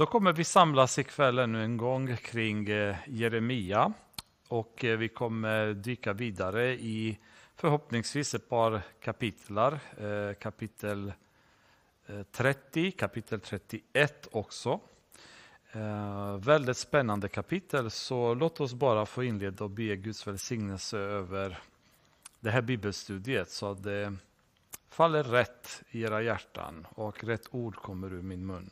Då kommer vi samlas ikväll ännu en gång kring eh, Jeremia och eh, vi kommer dyka vidare i förhoppningsvis ett par kapitlar. Eh, kapitel 30, kapitel 31 också. Väldigt spännande kapitel, så låt oss bara få inleda och be Guds välsignelse över det här bibelstudiet så att det faller rätt i era hjärtan och rätt ord kommer ur min mun.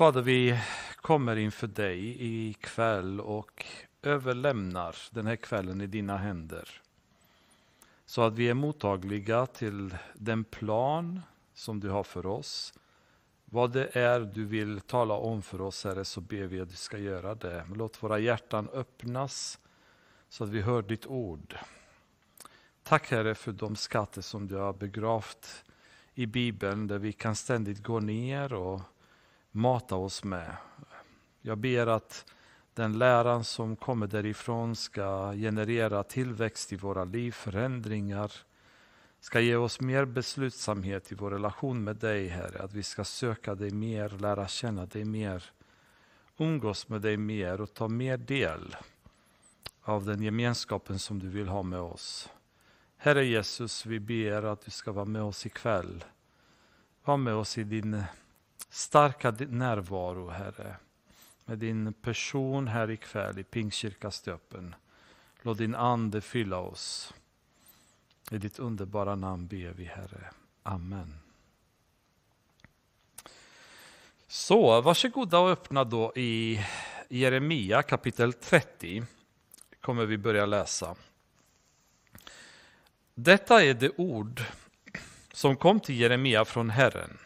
Fader, vi kommer inför dig ikväll och överlämnar den här kvällen i dina händer. Så att vi är mottagliga till den plan som du har för oss. Vad det är du vill tala om för oss, Herre, så ber vi att du ska göra det. Låt våra hjärtan öppnas så att vi hör ditt ord. Tack Herre för de skatter som du har begravt i Bibeln där vi kan ständigt gå ner och mata oss med. Jag ber att den läran som kommer därifrån ska generera tillväxt i våra liv, förändringar, ska ge oss mer beslutsamhet i vår relation med dig, Herre. Att vi ska söka dig mer, lära känna dig mer, umgås med dig mer och ta mer del av den gemenskapen som du vill ha med oss. Herre Jesus, vi ber att du ska vara med oss ikväll. Var med oss i din starka närvaro, Herre. Med din person här ikväll i Pingstkyrkastöpen. Låt din ande fylla oss. I ditt underbara namn ber vi, Herre. Amen. Så, varsågoda och öppna då i Jeremia kapitel 30. kommer vi börja läsa. Detta är det ord som kom till Jeremia från Herren.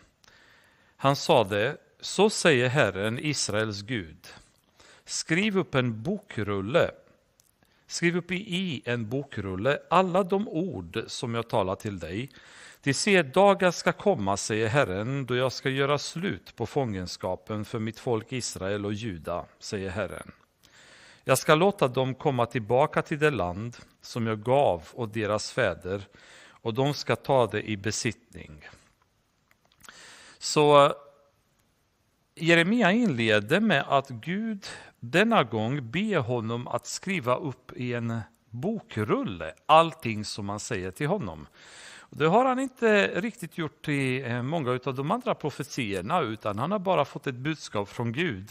Han sade, så säger Herren, Israels Gud. Skriv upp en bokrulle. Skriv upp i en bokrulle alla de ord som jag talar till dig. De ser dagar ska komma, säger Herren, då jag ska göra slut på fångenskapen för mitt folk Israel och Juda, säger Herren. Jag ska låta dem komma tillbaka till det land som jag gav åt deras fäder och de ska ta det i besittning. Så Jeremia inleder med att Gud denna gång ber honom att skriva upp i en bokrulle allting som man säger till honom. Det har han inte riktigt gjort i eh, många av de andra profetierna utan han har bara fått ett budskap från Gud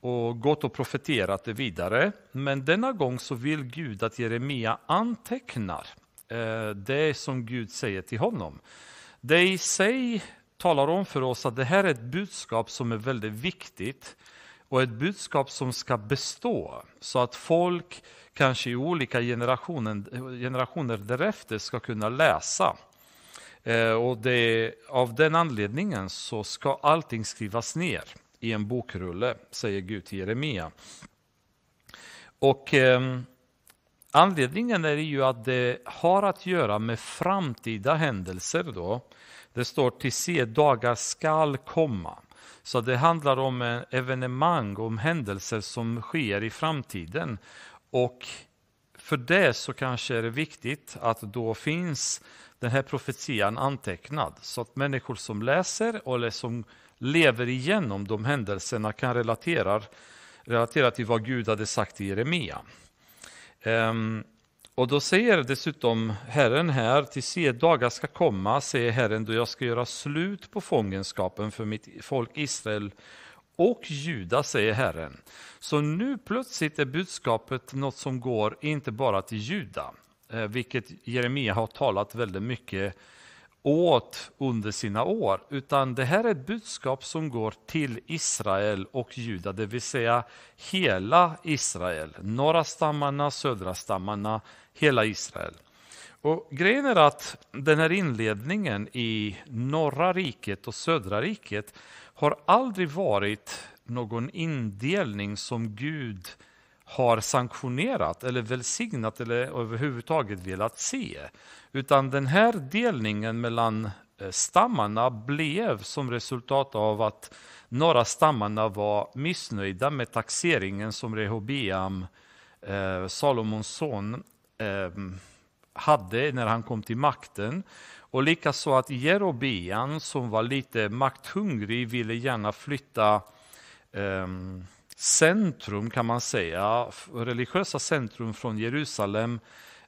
och gått och profeterat det vidare. Men denna gång så vill Gud att Jeremia antecknar eh, det som Gud säger till honom. Det i sig talar om för oss att det här är ett budskap som är väldigt viktigt och ett budskap som ska bestå så att folk kanske i olika generationer, generationer därefter ska kunna läsa. Eh, och det, av den anledningen så ska allting skrivas ner i en bokrulle, säger Gud till Jeremia. Och eh, Anledningen är ju att det har att göra med framtida händelser. Då. Det står till se dagar skall komma. Så det handlar om eh, evenemang, om händelser som sker i framtiden. Och för det så kanske är det viktigt att då finns den här profetian antecknad så att människor som läser eller som lever igenom de händelserna kan relatera, relatera till vad Gud hade sagt i Jeremia. Um, och då säger dessutom Herren här, till se dagar ska komma, säger Herren, då jag ska göra slut på fångenskapen för mitt folk Israel och Juda, säger Herren. Så nu plötsligt är budskapet något som går inte bara till Juda, eh, vilket Jeremia har talat väldigt mycket åt under sina år, utan det här är ett budskap som går till Israel och Juda, det vill säga hela Israel, norra stammarna, södra stammarna, hela Israel. Och Grejen är att den här inledningen i norra riket och södra riket har aldrig varit någon indelning som Gud har sanktionerat eller välsignat eller överhuvudtaget velat se. Utan den här delningen mellan eh, stammarna blev som resultat av att några stammarna var missnöjda med taxeringen som Rehobeam, eh, Salomons son, Ehm, hade när han kom till makten. Och likaså att Jerobean, som var lite makthungrig ville gärna flytta ehm, centrum kan man säga, religiösa centrum från Jerusalem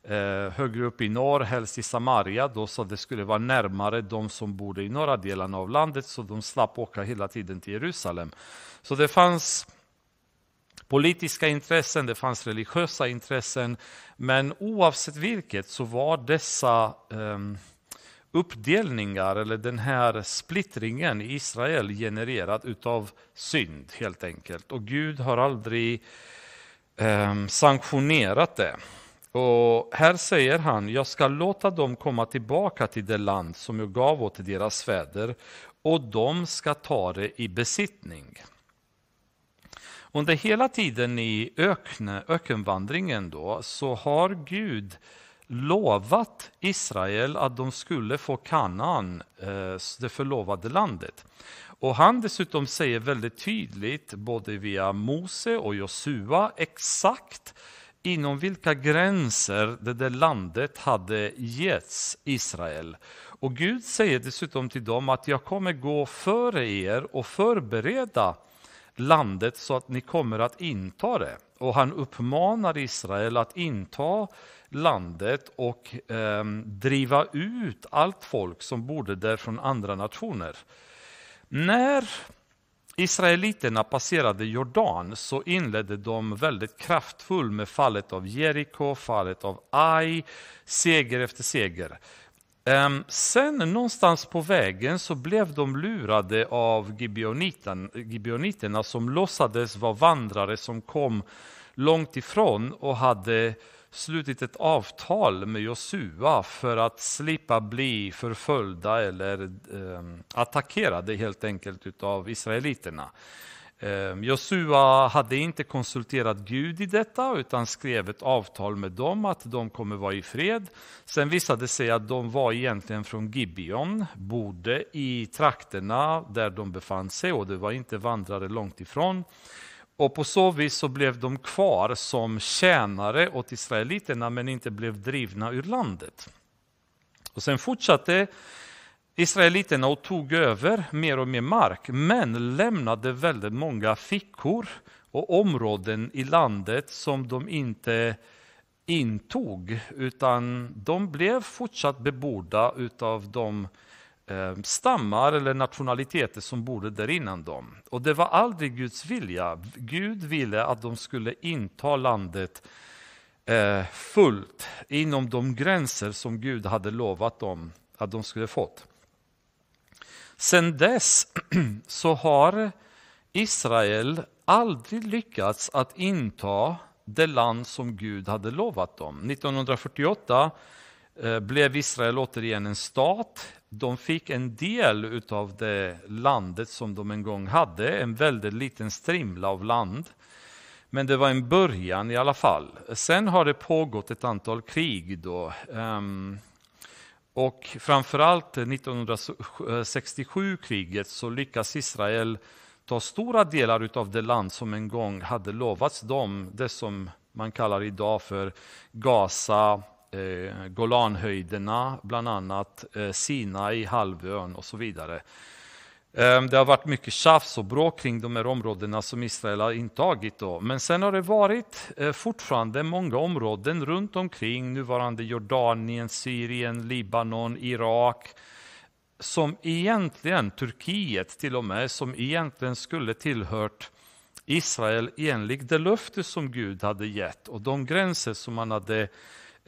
eh, högre upp i norr, helst i Samaria, då, så det skulle vara närmare de som bodde i norra delen av landet, så de slapp åka hela tiden till Jerusalem. Så det fanns politiska intressen, det fanns religiösa intressen, men oavsett vilket så var dessa ehm, uppdelningar eller den här splittringen i Israel genererad utav synd helt enkelt. Och Gud har aldrig ehm, sanktionerat det. Och här säger han, jag ska låta dem komma tillbaka till det land som jag gav åt deras fäder och de ska ta det i besittning. Under hela tiden i ökne, ökenvandringen då, så har Gud lovat Israel att de skulle få Kanaan, eh, det förlovade landet. Och han dessutom säger väldigt tydligt, både via Mose och Josua, exakt inom vilka gränser det där landet hade getts Israel. Och Gud säger dessutom till dem att jag kommer gå före er och förbereda landet så att ni kommer att inta det. Och han uppmanar Israel att inta landet och eh, driva ut allt folk som bodde där från andra nationer. När israeliterna passerade Jordan så inledde de väldigt kraftfullt med fallet av Jeriko, fallet av Ai, seger efter seger. Ehm, sen någonstans på vägen så blev de lurade av gibeoniterna som låtsades vara vandrare som kom långt ifrån och hade slutit ett avtal med Josua för att slippa bli förföljda eller ehm, attackerade helt enkelt av israeliterna. Ehm, Josua hade inte konsulterat Gud i detta utan skrev ett avtal med dem att de kommer vara i fred. Sen visade det sig att de var egentligen från Gibeon, bodde i trakterna där de befann sig och det var inte vandrare långt ifrån. Och på så vis så blev de kvar som tjänare åt israeliterna men inte blev drivna ur landet. Och sen fortsatte israeliterna och tog över mer och mer mark men lämnade väldigt många fickor och områden i landet som de inte intog utan de blev fortsatt bebodda utav de eh, stammar eller nationaliteter som bodde där innan dem. Och det var aldrig Guds vilja. Gud ville att de skulle inta landet eh, fullt inom de gränser som Gud hade lovat dem att de skulle fått. Sen dess så har Israel aldrig lyckats att inta det land som Gud hade lovat dem. 1948 eh, blev Israel återigen en stat de fick en del av det landet som de en gång hade, en väldigt liten strimla av land. Men det var en början i alla fall. Sen har det pågått ett antal krig då. Ehm, och framförallt 1967-kriget så lyckas Israel ta stora delar av det land som en gång hade lovats dem, det som man kallar idag för Gaza, eh, Golanhöjderna, bland annat eh, Sinai, halvön och så vidare. Ehm, det har varit mycket tjafs och bråk kring de här områdena som Israel har intagit. Då. Men sen har det varit eh, fortfarande många områden runt omkring, nuvarande Jordanien, Syrien, Libanon, Irak, som egentligen, Turkiet till och med, som egentligen skulle tillhört Israel enligt det löfte som Gud hade gett och de gränser som man hade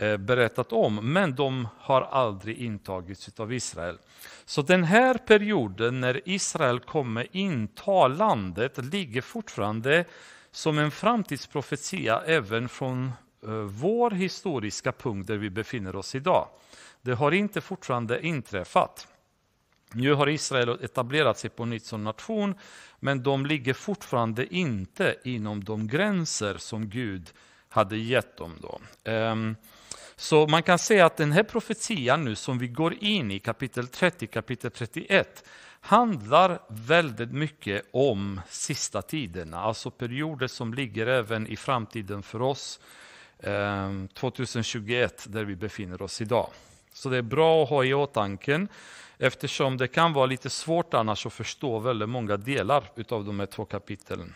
Eh, berättat om, men de har aldrig intagits av Israel. Så den här perioden när Israel kommer inta landet ligger fortfarande som en framtidsprofetia även från eh, vår historiska punkt där vi befinner oss idag. Det har inte fortfarande inträffat. Nu har Israel etablerat sig på nytt som nation, men de ligger fortfarande inte inom de gränser som Gud hade gett dem. Då. Ehm, så man kan säga att den här profetian nu som vi går in i kapitel 30, kapitel 31 handlar väldigt mycket om sista tiderna, alltså perioder som ligger även i framtiden för oss, ehm, 2021 där vi befinner oss idag. Så det är bra att ha i åtanke eftersom det kan vara lite svårt annars att förstå väldigt många delar av de här två kapitlen.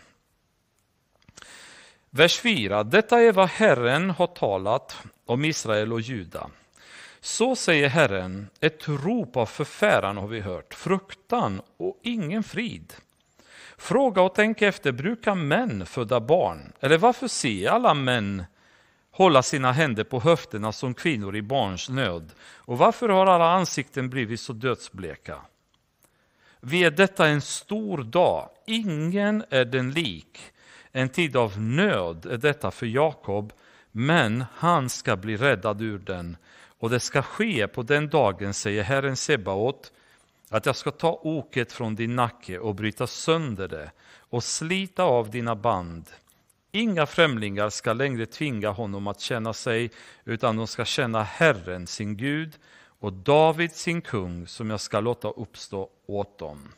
Vers 4. Detta är vad Herren har talat om Israel och Juda. Så säger Herren, ett rop av förfäran har vi hört, fruktan och ingen frid. Fråga och tänk efter, brukar män föda barn? Eller varför ser alla män hålla sina händer på höfterna som kvinnor i barns nöd? Och varför har alla ansikten blivit så dödsbleka? Vet detta en stor dag, ingen är den lik. En tid av nöd är detta för Jakob, men han ska bli räddad ur den. Och det ska ske på den dagen, säger Herren Sebaot, att jag ska ta oket från din nacke och bryta sönder det och slita av dina band. Inga främlingar ska längre tvinga honom att känna sig, utan de ska känna Herren, sin Gud, och David, sin kung, som jag ska låta uppstå åt dem.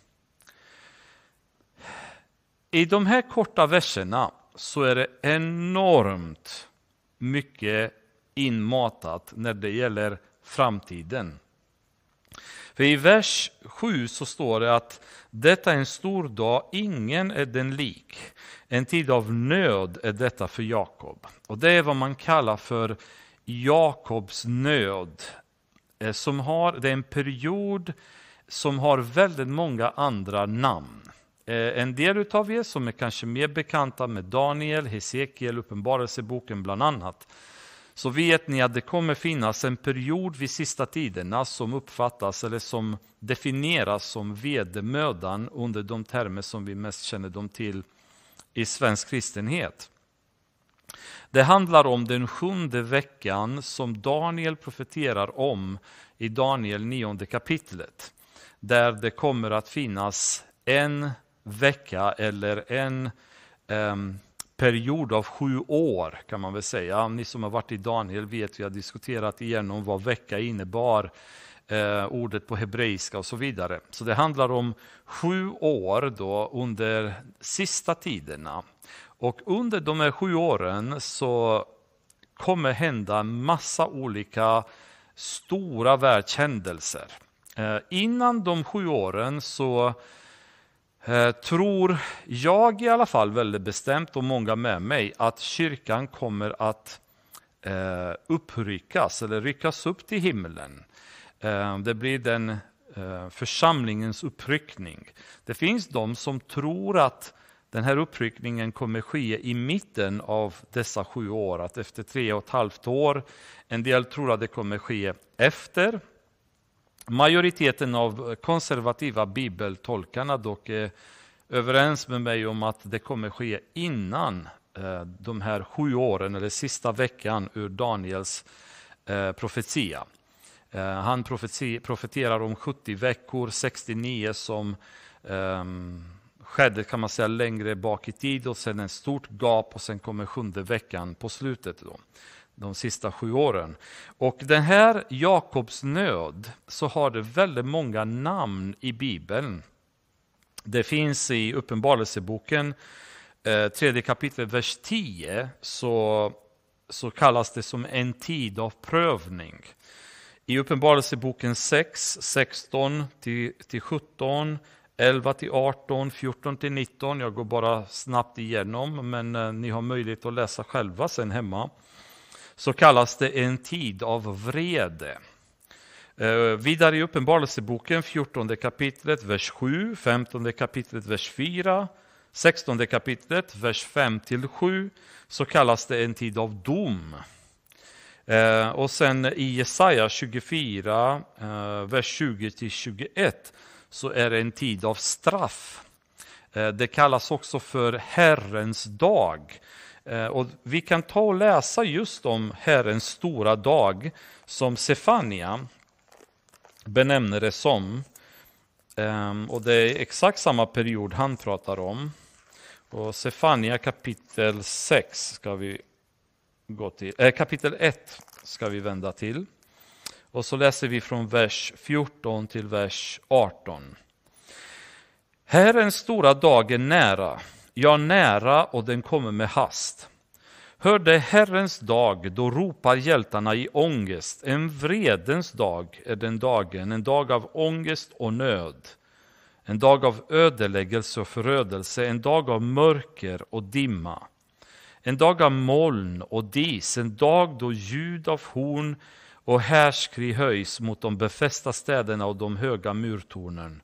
I de här korta verserna så är det enormt mycket inmatat när det gäller framtiden. För i vers 7 så står det att detta är en stor dag, ingen är den lik. En tid av nöd är detta för Jakob. Och det är vad man kallar för Jakobs nöd. Eh, som har, det är en period som har väldigt många andra namn. Eh, en del av er som är kanske mer bekanta med Daniel, Hesekiel, Uppenbarelseboken bland annat så vet ni att det kommer finnas en period vid sista tiderna som uppfattas eller som definieras som vedermödan under de termer som vi mest känner dem till i svensk kristenhet. Det handlar om den sjunde veckan som Daniel profeterar om i Daniel nionde kapitlet. Där det kommer att finnas en vecka eller en um, period av sju år kan man väl säga. Ni som har varit i Daniel vet, vi har diskuterat igenom vad vecka innebar, eh, ordet på hebreiska och så vidare. Så det handlar om sju år då under sista tiderna. Och under de här sju åren så kommer hända massa olika stora världshändelser. Eh, innan de sju åren så Eh, tror jag i alla fall väldigt bestämt och många med mig att kyrkan kommer att eh, uppryckas eller ryckas upp till himlen. Eh, det blir den församlingens uppryckning. Det finns de som tror att den här uppryckningen kommer ske i mitten av dessa sju år, att efter tre och ett halvt år. En del tror att det kommer ske efter Majoriteten av konservativa bibeltolkarna dock är överens med mig om att det kommer ske innan eh, de här sju åren, eller sista veckan ur Daniels eh, profetia. Eh, han profeterar om 70 veckor, 69 som ehm, skedde kan man säga längre bak i tid och sen ett stort gap och sen kommer sjunde veckan på slutet. Då de sista sju åren. Och den här Jakobs nöd så har det väldigt många namn i Bibeln. Det finns i Uppenbarelseboken, eh, tredje kapitlet, vers 10, så, så kallas det som en tid av prövning. I Uppenbarelseboken 6, 16 till, till 17, 11 till 18, 14 till 19. Jag går bara snabbt igenom, men eh, ni har möjlighet att läsa själva sen hemma så kallas det en tid av vrede. Eh, vidare i Uppenbarelseboken, 14 kapitlet, vers 7, 15 kapitlet, vers 4, 16 kapitlet, vers 5 till 7, så kallas det en tid av dom. Eh, och sen i Jesaja 24, eh, vers 20 till 21, så är det en tid av straff. Det kallas också för Herrens dag. Eh, och vi kan ta och läsa just om Herrens stora dag som Sefania benämner det som. Ehm, och det är exakt samma period han pratar om. Och Sefania kapitel 6 ska vi gå till, äh, kapitel 1 ska vi vända till. Och så läser vi från vers 14 till vers 18. Herrens stora dag är nära ja nära och den kommer med hast. Hörde Herrens dag, då ropar hjältarna i ångest. En vredens dag är den dagen, en dag av ångest och nöd. En dag av ödeläggelse och förödelse, en dag av mörker och dimma. En dag av moln och dis, en dag då ljud av horn och härskri höjs mot de befästa städerna och de höga murtornen.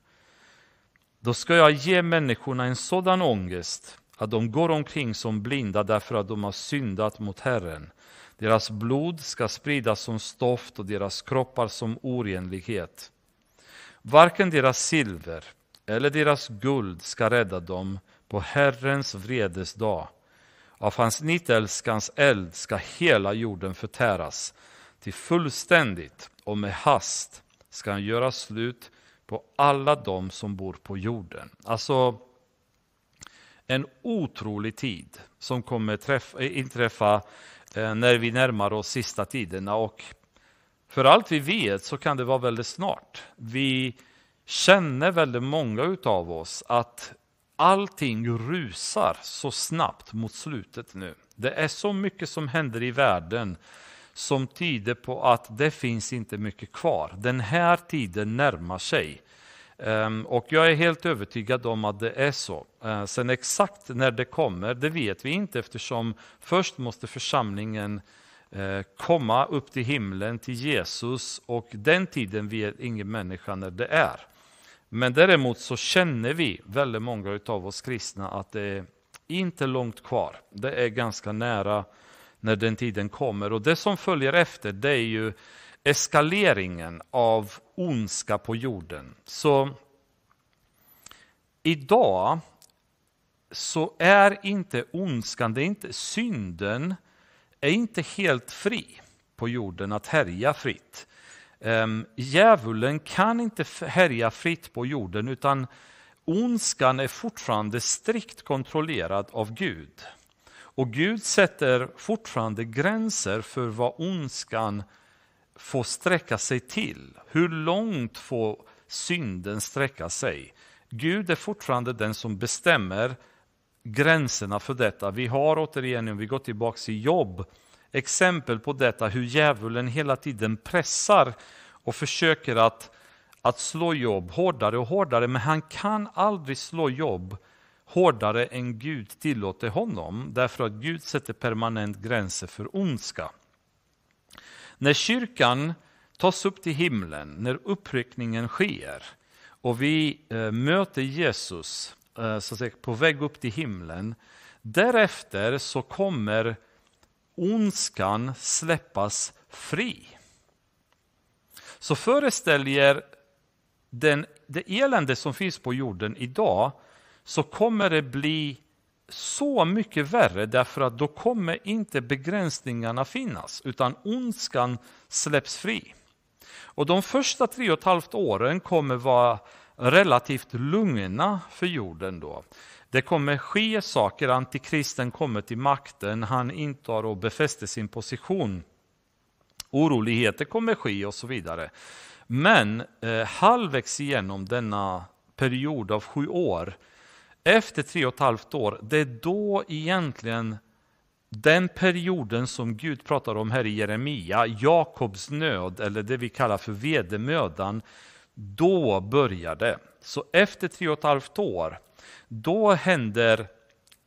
Då ska jag ge människorna en sådan ångest att de går omkring som blinda därför att de har syndat mot Herren. Deras blod ska spridas som stoft och deras kroppar som orenlighet. Varken deras silver eller deras guld ska rädda dem på Herrens vredesdag. Av hans nitälskans eld ska hela jorden förtäras. Till fullständigt och med hast ska han göra slut på alla de som bor på jorden. Alltså en otrolig tid som kommer träffa, eh, inträffa eh, när vi närmar oss sista tiderna. Och för allt vi vet så kan det vara väldigt snart. Vi känner väldigt många av oss att allting rusar så snabbt mot slutet nu. Det är så mycket som händer i världen som tyder på att det finns inte mycket kvar. Den här tiden närmar sig. Ehm, och jag är helt övertygad om att det är så. Eh, sen exakt när det kommer, det vet vi inte eftersom först måste församlingen eh, komma upp till himlen, till Jesus och den tiden vet ingen människa när det är. Men däremot så känner vi, väldigt många av oss kristna, att det är inte långt kvar. Det är ganska nära när den tiden kommer. Och det som följer efter det är ju eskaleringen av ondska på jorden. Så idag så är inte ondskan, det är inte synden, är inte helt fri på jorden att härja fritt. Um, djävulen kan inte härja fritt på jorden utan ondskan är fortfarande strikt kontrollerad av Gud. Och Gud sätter fortfarande gränser för vad ondskan får sträcka sig till. Hur långt får synden sträcka sig? Gud är fortfarande den som bestämmer gränserna för detta. Vi har återigen, om vi går tillbaka till jobb, exempel på detta, hur djävulen hela tiden pressar och försöker att, att slå jobb hårdare och hårdare, men han kan aldrig slå jobb hårdare än Gud tillåter honom, därför att Gud sätter permanent gränser för ondska. När kyrkan tas upp till himlen, när uppryckningen sker och vi eh, möter Jesus eh, så att säga, på väg upp till himlen, därefter så kommer ondskan släppas fri. Så föreställ er den, det elände som finns på jorden idag, så kommer det bli så mycket värre därför att då kommer inte begränsningarna finnas utan ondskan släpps fri. Och de första tre och ett halvt åren kommer vara relativt lugna för jorden då. Det kommer ske saker, antikristen kommer till makten, han intar och befäster sin position. Oroligheter kommer ske och så vidare. Men eh, halvvägs igenom denna period av sju år efter tre och ett halvt år, det är då egentligen den perioden som Gud pratar om här i Jeremia, Jakobs nöd eller det vi kallar för vedermödan, då börjar det. Så efter tre och ett halvt år, då händer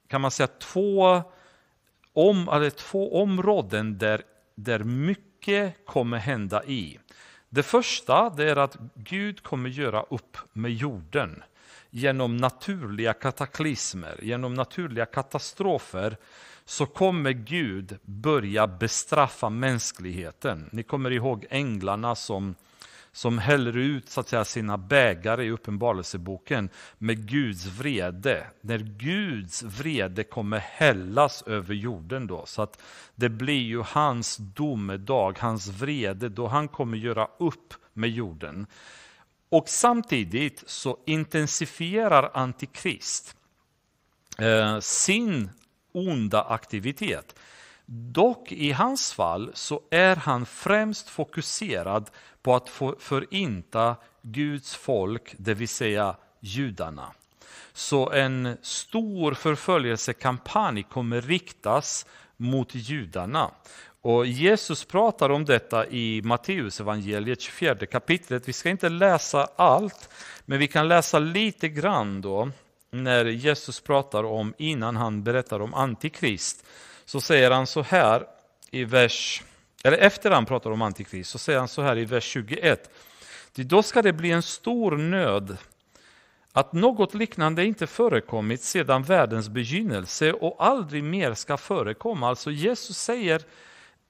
kan man säga två, om, eller två områden där, där mycket kommer hända i. Det första det är att Gud kommer göra upp med jorden genom naturliga kataklysmer, genom naturliga katastrofer, så kommer Gud börja bestraffa mänskligheten. Ni kommer ihåg änglarna som, som häller ut så att säga, sina bägare i Uppenbarelseboken med Guds vrede. När Guds vrede kommer hällas över jorden då, så att det blir ju hans domedag, hans vrede, då han kommer göra upp med jorden. Och samtidigt så intensifierar Antikrist eh, sin onda aktivitet. Dock i hans fall så är han främst fokuserad på att förinta Guds folk, det vill säga judarna. Så en stor förföljelsekampanj kommer riktas mot judarna. Och Jesus pratar om detta i Matteus evangeliet 24 kapitlet. Vi ska inte läsa allt, men vi kan läsa lite grann då när Jesus pratar om, innan han berättar om Antikrist, så säger han så här i vers, eller efter han pratar om Antikrist, så säger han så här i vers 21. Då ska det bli en stor nöd att något liknande inte förekommit sedan världens begynnelse och aldrig mer ska förekomma. Alltså Jesus säger,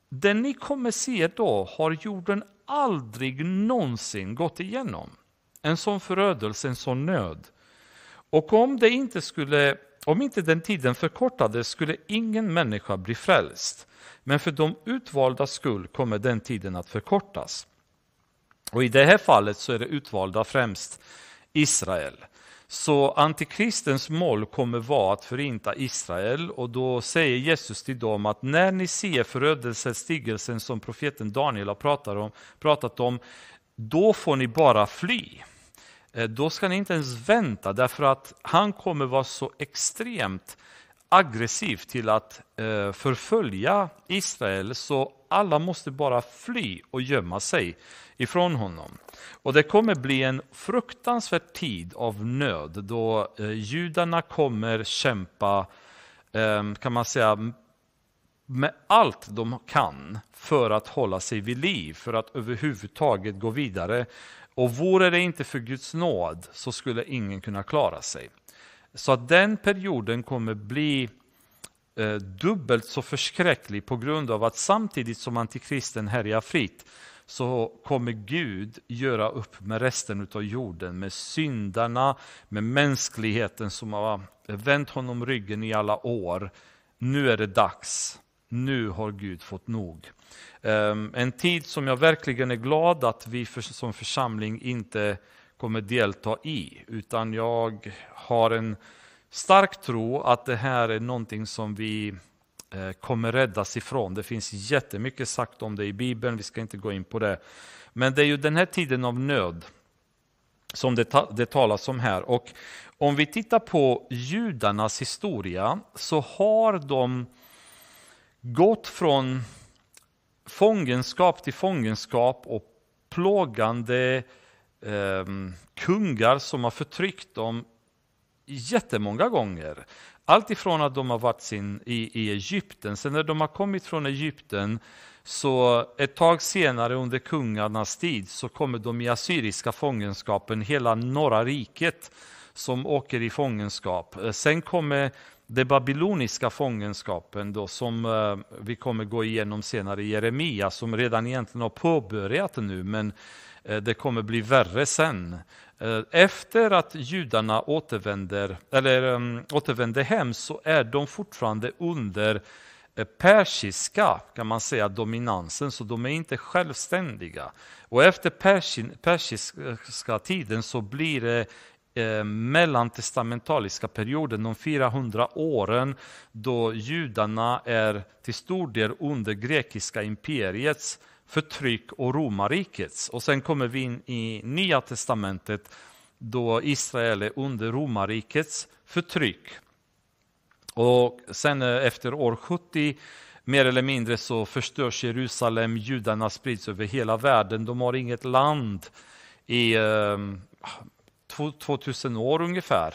det ni kommer se då har jorden aldrig någonsin gått igenom. En sån förödelse, en sån nöd. Och om det inte skulle, om inte den tiden förkortades skulle ingen människa bli frälst. Men för de utvalda skull kommer den tiden att förkortas. Och i det här fallet så är det utvalda främst Israel. Så antikristens mål kommer vara att förinta Israel och då säger Jesus till dem att när ni ser förödelsestigelsen som profeten Daniel har pratat om, pratat om, då får ni bara fly. Eh, då ska ni inte ens vänta därför att han kommer vara så extremt aggressiv till att eh, förfölja Israel så alla måste bara fly och gömma sig ifrån honom. Och det kommer bli en fruktansvärd tid av nöd då eh, judarna kommer kämpa, ehm, kan man säga, med allt de kan för att hålla sig vid liv, för att överhuvudtaget gå vidare. Och vore det inte för Guds nåd så skulle ingen kunna klara sig. Så att den perioden kommer bli eh, dubbelt så förskräcklig på grund av att samtidigt som antikristen härjar fritt så kommer Gud göra upp med resten av jorden, med syndarna, med mänskligheten som har vänt honom ryggen i alla år. Nu är det dags. Nu har Gud fått nog. Ehm, en tid som jag verkligen är glad att vi som församling inte kommer delta i, utan jag har en stark tro att det här är någonting som vi eh, kommer räddas ifrån. Det finns jättemycket sagt om det i Bibeln, vi ska inte gå in på det. Men det är ju den här tiden av nöd som det, det talas om här. Och om vi tittar på judarnas historia så har de gått från fångenskap till fångenskap och plågande eh, kungar som har förtryckt dem jättemånga gånger. Allt ifrån att de har varit sin, i, i Egypten, sen när de har kommit från Egypten så ett tag senare under kungarnas tid så kommer de i assyriska fångenskapen, hela norra riket som åker i fångenskap. Eh, sen kommer det babyloniska fångenskapen då, som eh, vi kommer gå igenom senare i Jeremia, som redan egentligen har påbörjat nu, men Eh, det kommer bli värre sen. Eh, efter att judarna återvänder, eller, um, återvänder hem så är de fortfarande under eh, persiska kan man säga, dominansen, så de är inte självständiga. Och efter persin, persiska tiden så blir det eh, mellantestamentaliska perioden, de 400 åren då judarna är till stor del under grekiska imperiets förtryck och romarrikets. Och sen kommer vi in i Nya testamentet då Israel är under romarrikets förtryck. Och sen eh, efter år 70 mer eller mindre så förstörs Jerusalem, judarna sprids över hela världen, de har inget land i eh, 2000 år ungefär.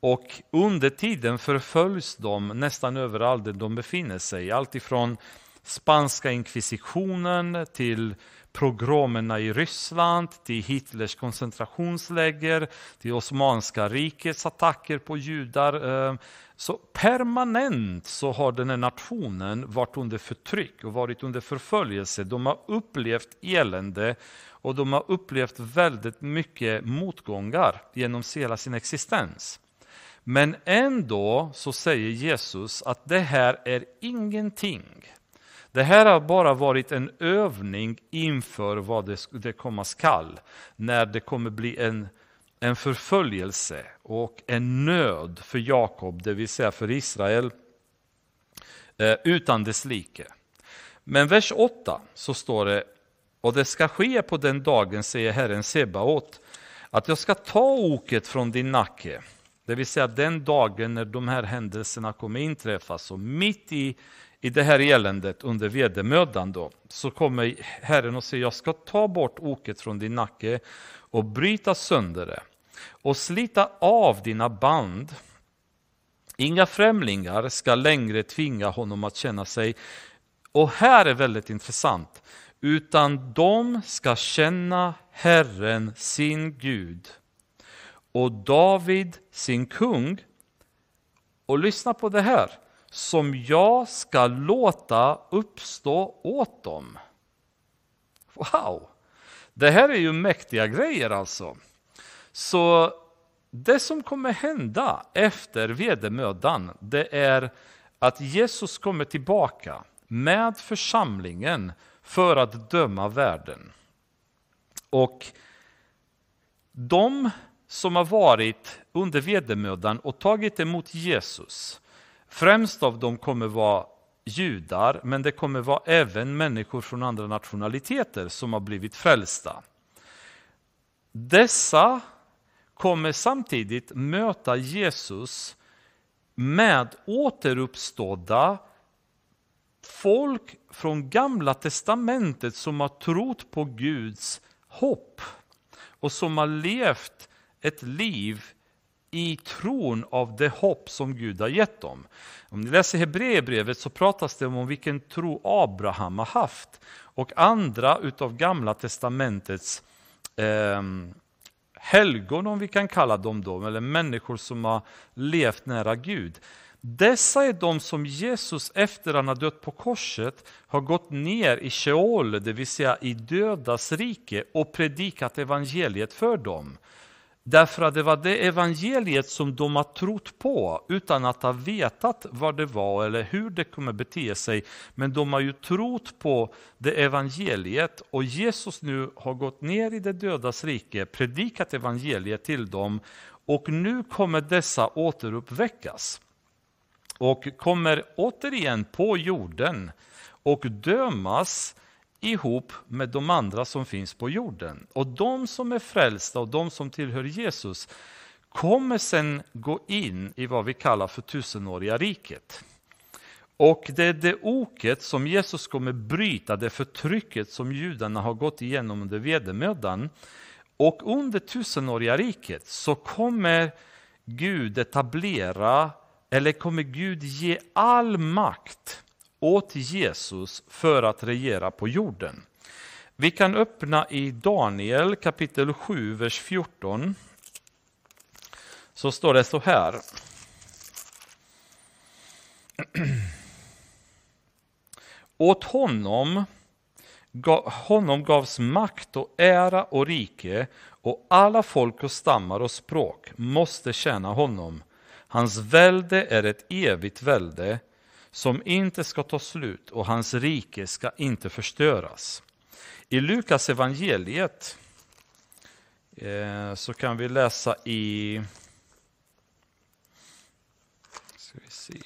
Och under tiden förföljs de nästan överallt där de befinner sig. Alltifrån spanska inkvisitionen till progromerna i Ryssland, till Hitlers koncentrationsläger, till Osmanska rikets attacker på judar. Ehm, så permanent så har den här nationen varit under förtryck och varit under förföljelse. De har upplevt elände och de har upplevt väldigt mycket motgångar genom hela sin existens. Men ändå så säger Jesus att det här är ingenting. Det här har bara varit en övning inför vad det, det komma skall. När det kommer bli en, en förföljelse och en nöd för Jakob, det vill säga för Israel, eh, utan dess like. Men vers 8 så står det och det ska ske på den dagen, säger Herren Sebaot, att jag ska ta oket från din nacke Det vill säga den dagen när de här händelserna kommer inträffa. Så mitt i, i det här eländet under vedermödan då, så kommer Herren och säger jag ska ta bort oket från din nacke och bryta sönder det och slita av dina band. Inga främlingar ska längre tvinga honom att känna sig, och här är väldigt intressant, utan de ska känna Herren sin Gud och David sin kung. Och lyssna på det här, som jag ska låta uppstå åt dem. Wow! Det här är ju mäktiga grejer alltså. Så det som kommer hända efter vedermödan, det är att Jesus kommer tillbaka med församlingen för att döma världen. Och de som har varit under vedermödan och tagit emot Jesus, främst av dem kommer vara judar, men det kommer vara även människor från andra nationaliteter som har blivit frälsta. Dessa kommer samtidigt möta Jesus med återuppstådda folk från gamla testamentet som har trott på Guds hopp och som har levt ett liv i tron av det hopp som Gud har gett dem. Om ni läser Hebreerbrevet så pratas det om vilken tro Abraham har haft och andra utav gamla testamentets eh, helgon, om vi kan kalla dem då, eller människor som har levt nära Gud. Dessa är de som Jesus efter han har dött på korset har gått ner i Sheol, det vill säga i dödas rike och predikat evangeliet för dem. Därför att det var det evangeliet som de har trott på utan att ha vetat vad det var eller hur det kommer bete sig. Men de har ju trott på det evangeliet och Jesus nu har gått ner i det dödas rike, predikat evangeliet till dem och nu kommer dessa återuppväckas och kommer återigen på jorden och dömas ihop med de andra som finns på jorden. Och de som är frälsta och de som tillhör Jesus kommer sen gå in i vad vi kallar för tusenåriga riket. Och det är det oket som Jesus kommer bryta, det förtrycket som judarna har gått igenom under vedermödan. Och under tusenåriga riket så kommer Gud etablera, eller kommer Gud ge all makt åt Jesus för att regera på jorden. Vi kan öppna i Daniel kapitel 7, vers 14. Så står det så här. Åt honom, honom gavs makt och ära och rike och alla folk och stammar och språk måste tjäna honom. Hans välde är ett evigt välde som inte ska ta slut och hans rike ska inte förstöras. I Lukas evangeliet eh, så kan vi läsa i ska vi se.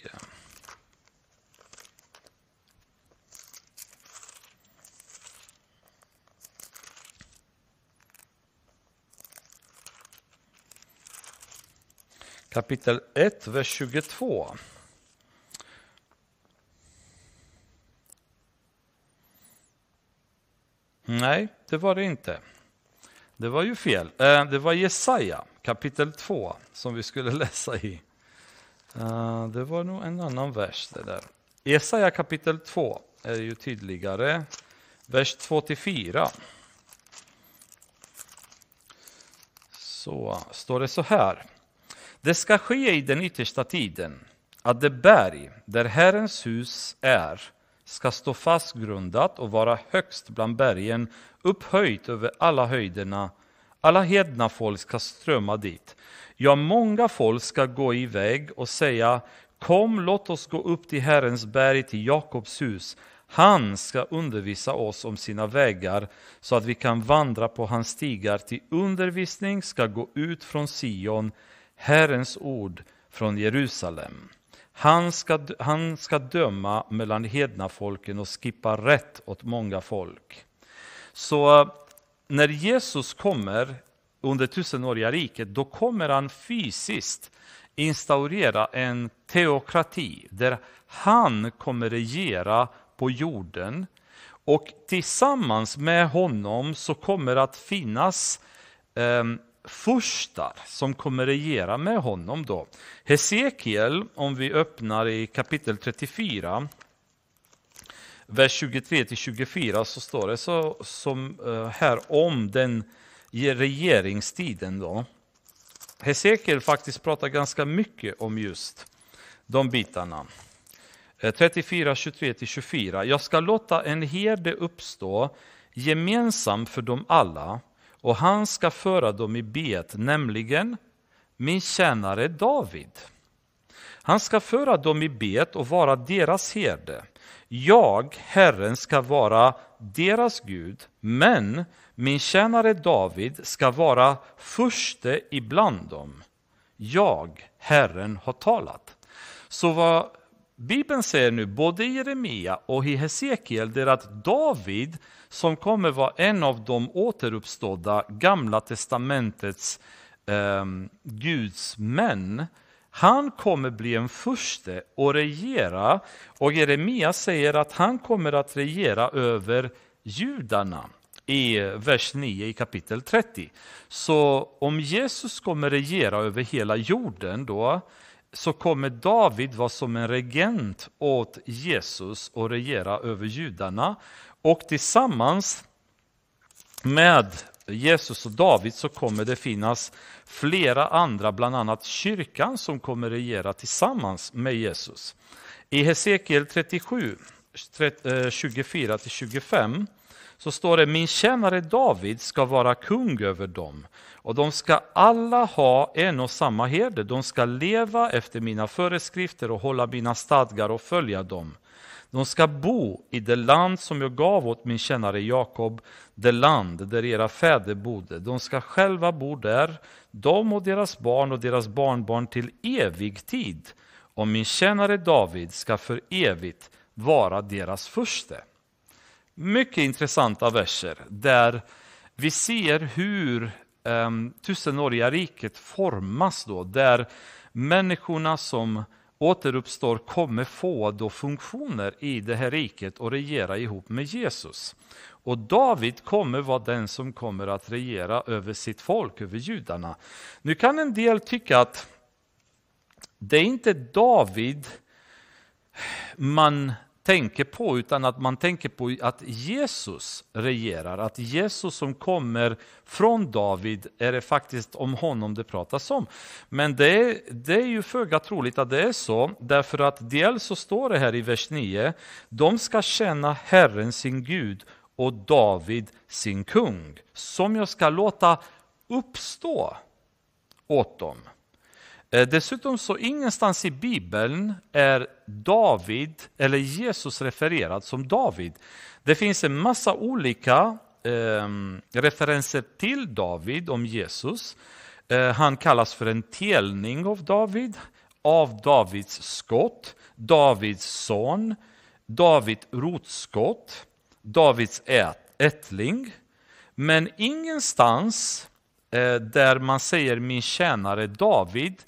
Kapitel 1, vers 22. Nej, det var det inte. Det var ju fel. Eh, det var Jesaja kapitel 2 som vi skulle läsa i. Eh, det var nog en annan vers det där. Jesaja kapitel 2 är ju tydligare. Vers 2 4. Så står det så här. Det ska ske i den yttersta tiden att det berg där Herrens hus är ska stå fastgrundat och vara högst bland bergen, upphöjt över alla höjderna. Alla hedna folk ska strömma dit. Ja, många folk ska gå iväg och säga Kom, låt oss gå upp till Herrens berg, till Jakobs hus. Han ska undervisa oss om sina vägar så att vi kan vandra på hans stigar. Till undervisning ska gå ut från Sion, Herrens ord från Jerusalem. Han ska, han ska döma mellan hedna folken och skippa rätt åt många folk. Så eh, när Jesus kommer under tusenåriga riket, då kommer han fysiskt instaurera en teokrati där han kommer regera på jorden och tillsammans med honom så kommer att finnas eh, furstar som kommer regera med honom. då. Hesekiel, om vi öppnar i kapitel 34, vers 23-24, så står det så, som eh, här om den regeringstiden. då. Hesekiel faktiskt pratar ganska mycket om just de bitarna. 34, 23 24. Jag ska låta en herde uppstå gemensam för dem alla och han ska föra dem i bet, nämligen min tjänare David. Han ska föra dem i bet och vara deras herde. Jag, Herren, ska vara deras Gud, men min tjänare David ska vara förste ibland dem. Jag, Herren, har talat. Så vad Bibeln säger nu, både i Jeremia och i Hesekiel, det är att David, som kommer vara en av de återuppstådda Gamla testamentets eh, Guds män, han kommer bli en furste och regera. Och Jeremia säger att han kommer att regera över judarna i vers 9 i kapitel 30. Så om Jesus kommer regera över hela jorden då, så kommer David vara som en regent åt Jesus och regera över judarna. Och tillsammans med Jesus och David så kommer det finnas flera andra, bland annat kyrkan som kommer regera tillsammans med Jesus. I Hesekiel 37, 24-25 eh, så står det min tjänare David ska vara kung över dem och de ska alla ha en och samma herde. De ska leva efter mina föreskrifter och hålla mina stadgar och följa dem. De ska bo i det land som jag gav åt min tjänare Jakob, det land där era fäder bodde. De ska själva bo där, de och deras barn och deras barnbarn till evig tid. Och min tjänare David ska för evigt vara deras furste. Mycket intressanta verser där vi ser hur Ehm, tusenåriga riket formas då, där människorna som återuppstår kommer få då funktioner i det här riket och regera ihop med Jesus. Och David kommer vara den som kommer att regera över sitt folk, över judarna. Nu kan en del tycka att det är inte David man tänker på, utan att man tänker på att Jesus regerar, att Jesus som kommer från David, är det faktiskt om honom det pratas om. Men det är, det är ju föga troligt att det är så, därför att dels så står det här i vers 9, de ska känna Herren sin Gud och David sin kung, som jag ska låta uppstå åt dem. Eh, dessutom så ingenstans i Bibeln är David eller Jesus refererad som David. Det finns en massa olika eh, referenser till David om Jesus. Eh, han kallas för en telning av David, av Davids skott, Davids son, David rotskott, Davids ät, ättling. Men ingenstans eh, där man säger min tjänare David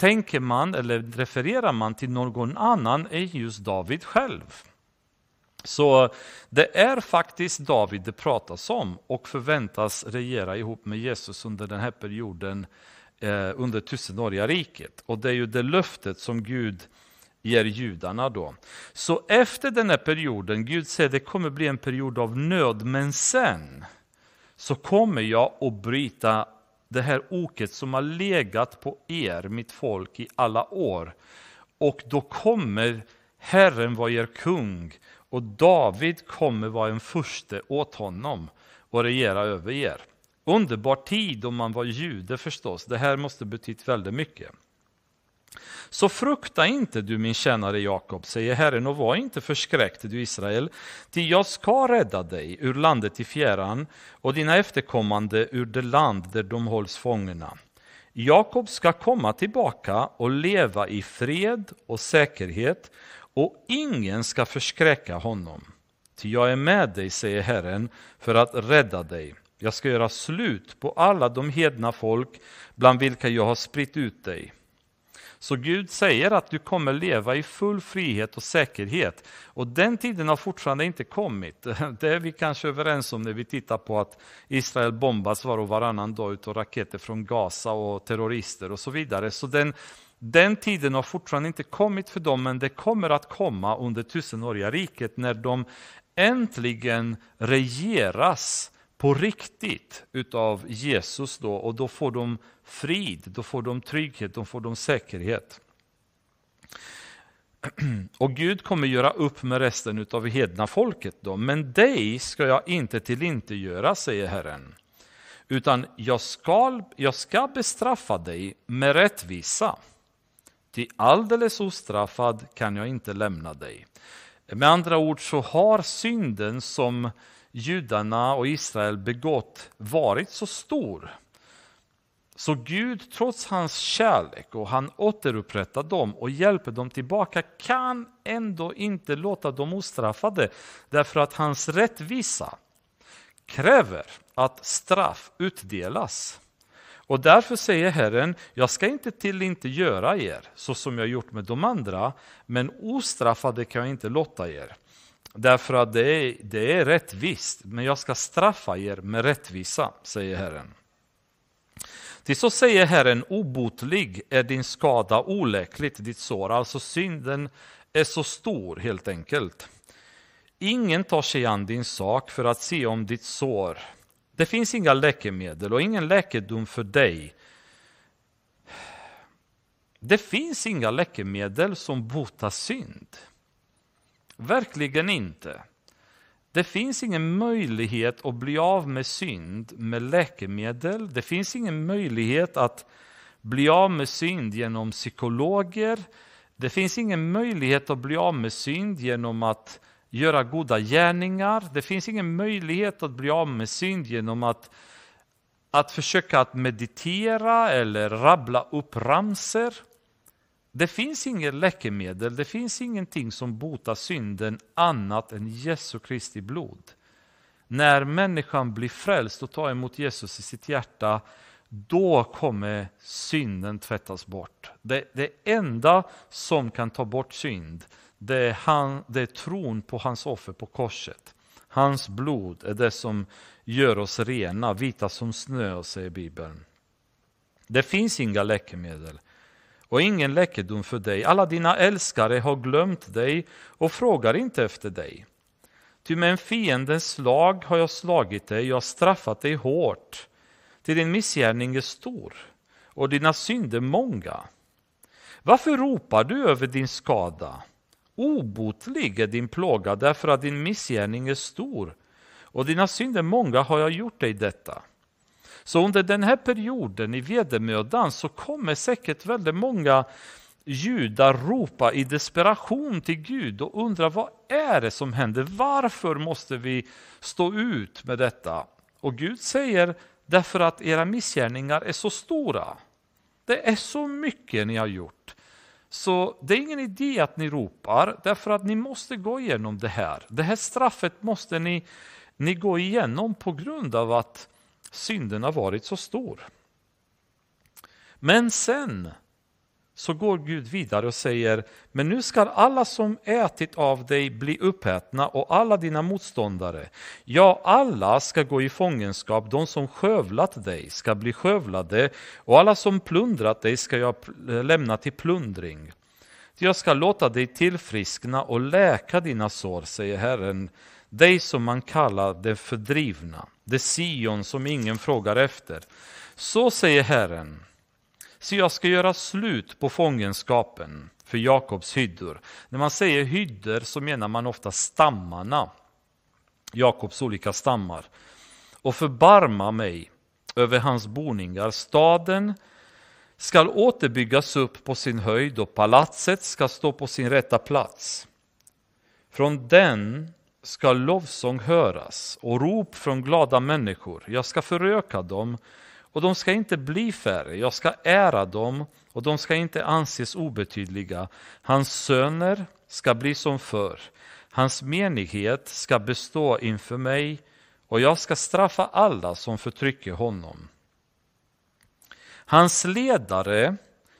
tänker man eller refererar man till någon annan är just David själv. Så det är faktiskt David det pratas om och förväntas regera ihop med Jesus under den här perioden eh, under tusenåriga riket. Och det är ju det löftet som Gud ger judarna då. Så efter den här perioden, Gud säger det kommer bli en period av nöd, men sen så kommer jag att bryta det här oket som har legat på er, mitt folk, i alla år. Och då kommer Herren vara er kung och David kommer vara en furste åt honom och regera över er. Underbar tid om man var jude förstås, det här måste betytt väldigt mycket. Så frukta inte du min tjänare Jakob, säger Herren, och var inte förskräckt du Israel, ty jag ska rädda dig ur landet i fjärran och dina efterkommande ur det land där de hålls fångna. Jakob ska komma tillbaka och leva i fred och säkerhet och ingen ska förskräcka honom. Ty jag är med dig, säger Herren, för att rädda dig. Jag ska göra slut på alla de hedna folk bland vilka jag har spritt ut dig. Så Gud säger att du kommer leva i full frihet och säkerhet. Och den tiden har fortfarande inte kommit. Det är vi kanske överens om när vi tittar på att Israel bombas var och varannan dag av raketer från Gaza och terrorister och så vidare. Så den, den tiden har fortfarande inte kommit för dem, men det kommer att komma under tusenåriga riket när de äntligen regeras på riktigt utav Jesus då och då får de frid, då får de trygghet, då får de säkerhet. Och Gud kommer göra upp med resten utav hedna folket då, men dig ska jag inte tillintetgöra, säger Herren. Utan jag ska, jag ska bestraffa dig med rättvisa. Till alldeles ostraffad kan jag inte lämna dig. Med andra ord så har synden som judarna och Israel begått varit så stor. Så Gud, trots hans kärlek och han återupprättar dem och hjälper dem tillbaka, kan ändå inte låta dem ostraffade. Därför att hans rättvisa kräver att straff utdelas. Och därför säger Herren, jag ska inte till inte göra er så som jag gjort med de andra, men ostraffade kan jag inte låta er. Därför att det är, det är rättvist, men jag ska straffa er med rättvisa, säger Herren. Till så säger Herren, obotlig är din skada, oläkligt ditt sår. Alltså synden är så stor helt enkelt. Ingen tar sig an din sak för att se om ditt sår. Det finns inga läkemedel och ingen läkedom för dig. Det finns inga läkemedel som botar synd. Verkligen inte. Det finns ingen möjlighet att bli av med synd med läkemedel. Det finns ingen möjlighet att bli av med synd genom psykologer. Det finns ingen möjlighet att bli av med synd genom att göra goda gärningar. Det finns ingen möjlighet att bli av med synd genom att, att försöka att meditera eller rabbla upp ramser. Det finns inget läkemedel, det finns ingenting som botar synden annat än Jesu Kristi blod. När människan blir frälst och tar emot Jesus i sitt hjärta, då kommer synden tvättas bort. Det, det enda som kan ta bort synd, det är, han, det är tron på hans offer på korset. Hans blod är det som gör oss rena, vita som snö, säger Bibeln. Det finns inga läkemedel och ingen läkedom för dig. Alla dina älskare har glömt dig och frågar inte efter dig. Ty med en fiendens slag har jag slagit dig, jag har straffat dig hårt. Till din missgärning är stor och dina synder många. Varför ropar du över din skada? Obotlig är din plåga därför att din missgärning är stor och dina synder många har jag gjort dig detta. Så under den här perioden i vedermödan så kommer säkert väldigt många judar ropa i desperation till Gud och undra vad är det som händer? Varför måste vi stå ut med detta? Och Gud säger därför att era missgärningar är så stora. Det är så mycket ni har gjort. Så det är ingen idé att ni ropar därför att ni måste gå igenom det här. Det här straffet måste ni, ni gå igenom på grund av att synden har varit så stor. Men sen så går Gud vidare och säger, men nu ska alla som ätit av dig bli uppätna och alla dina motståndare. Ja, alla ska gå i fångenskap, de som skövlat dig ska bli skövlade och alla som plundrat dig ska jag lämna till plundring. Jag ska låta dig tillfriskna och läka dina sår, säger Herren, dig som man kallar det fördrivna det Sion som ingen frågar efter. Så säger Herren, så jag ska göra slut på fångenskapen för Jakobs hyddor. När man säger hyddor så menar man ofta stammarna, Jakobs olika stammar, och förbarma mig över hans boningar. Staden skall återbyggas upp på sin höjd och palatset ska stå på sin rätta plats. Från den ska lovsång höras och rop från glada människor. Jag ska föröka dem och de ska inte bli färre. Jag ska ära dem och de ska inte anses obetydliga. Hans söner ska bli som förr. Hans menighet ska bestå inför mig och jag ska straffa alla som förtrycker honom. Hans ledare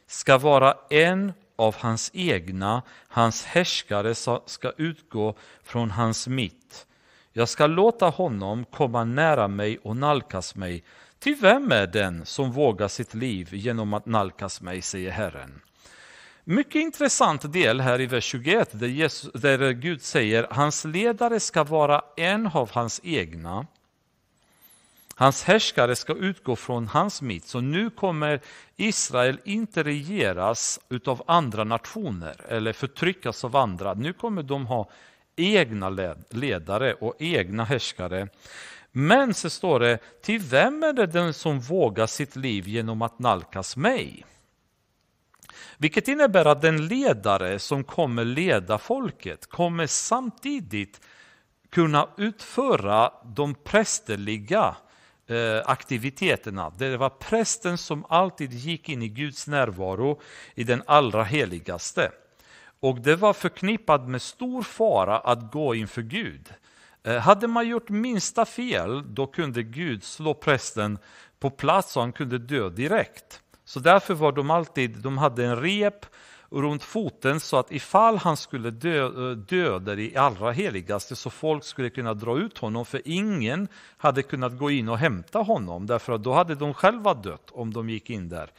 ska vara en av hans egna, hans härskare ska utgå från hans mitt. Jag ska låta honom komma nära mig och nalkas mig. Till vem är den som vågar sitt liv genom att nalkas mig, säger Herren. Mycket intressant del här i vers 21 där, Jesus, där Gud säger hans ledare ska vara en av hans egna. Hans härskare ska utgå från hans mitt. Så nu kommer Israel inte regeras utav andra nationer eller förtryckas av andra. Nu kommer de ha egna ledare och egna härskare. Men så står det, till vem är det den som vågar sitt liv genom att nalkas mig? Vilket innebär att den ledare som kommer leda folket kommer samtidigt kunna utföra de prästerliga eh, Eh, aktiviteterna. Det var prästen som alltid gick in i Guds närvaro i den allra heligaste. Och det var förknippat med stor fara att gå inför Gud. Eh, hade man gjort minsta fel, då kunde Gud slå prästen på plats och han kunde dö direkt. Så därför var de alltid, de hade en rep runt foten så att ifall han skulle dö, dö där i allra heligaste så folk skulle kunna dra ut honom för ingen hade kunnat gå in och hämta honom därför att då hade de själva dött om de gick in där.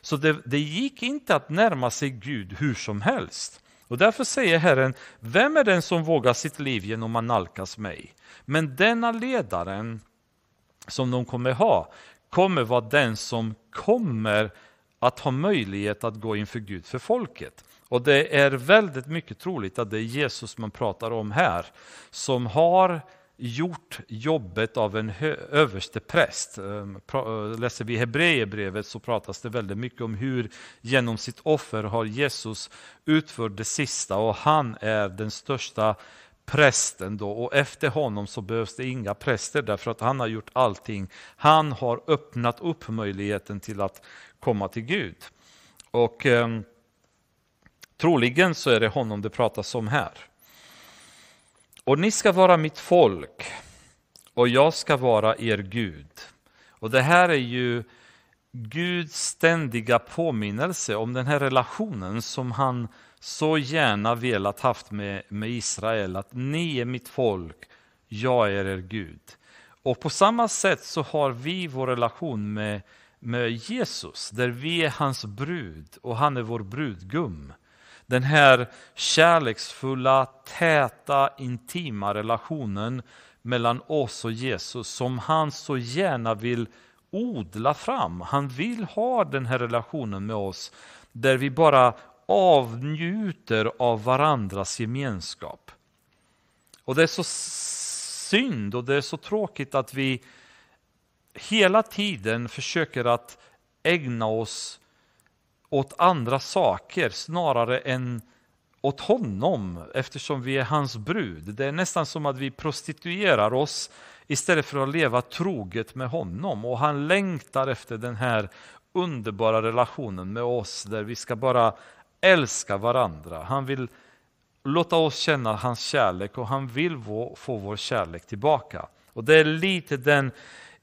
Så det, det gick inte att närma sig Gud hur som helst. Och därför säger Herren, vem är den som vågar sitt liv genom att nalkas mig? Men denna ledaren som de kommer ha kommer vara den som kommer att ha möjlighet att gå inför Gud för folket. Och det är väldigt mycket troligt att det är Jesus man pratar om här, som har gjort jobbet av en överste präst. Ehm, eh, läser vi Hebreerbrevet så pratas det väldigt mycket om hur genom sitt offer har Jesus utfört det sista och han är den största prästen då och efter honom så behövs det inga präster därför att han har gjort allting. Han har öppnat upp möjligheten till att komma till Gud. Och eh, troligen så är det honom det pratas om här. Och ni ska vara mitt folk och jag ska vara er Gud. Och det här är ju Guds ständiga påminnelse om den här relationen som han så gärna velat haft med, med Israel, att ni är mitt folk, jag är er Gud. Och på samma sätt så har vi vår relation med, med Jesus, där vi är hans brud och han är vår brudgum. Den här kärleksfulla, täta, intima relationen mellan oss och Jesus som han så gärna vill odla fram. Han vill ha den här relationen med oss där vi bara avnjuter av varandras gemenskap. Och det är så synd och det är så tråkigt att vi hela tiden försöker att ägna oss åt andra saker snarare än åt honom eftersom vi är hans brud. Det är nästan som att vi prostituerar oss istället för att leva troget med honom och han längtar efter den här underbara relationen med oss där vi ska bara älska varandra. Han vill låta oss känna hans kärlek och han vill få vår kärlek tillbaka. Och Det är lite den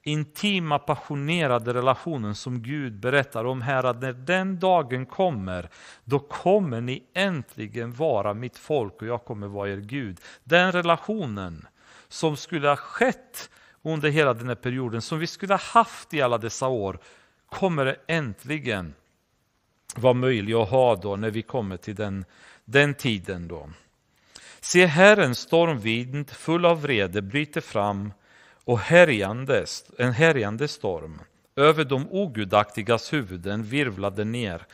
intima passionerade relationen som Gud berättar om här att när den dagen kommer då kommer ni äntligen vara mitt folk och jag kommer vara er Gud. Den relationen som skulle ha skett under hela den här perioden som vi skulle ha haft i alla dessa år kommer äntligen vara möjlig att ha då när vi kommer till den, den tiden. då. Se, Herrens stormvind full av vrede bryter fram och härjande, en härjande storm över de ogudaktigas huvuden virvlade ner.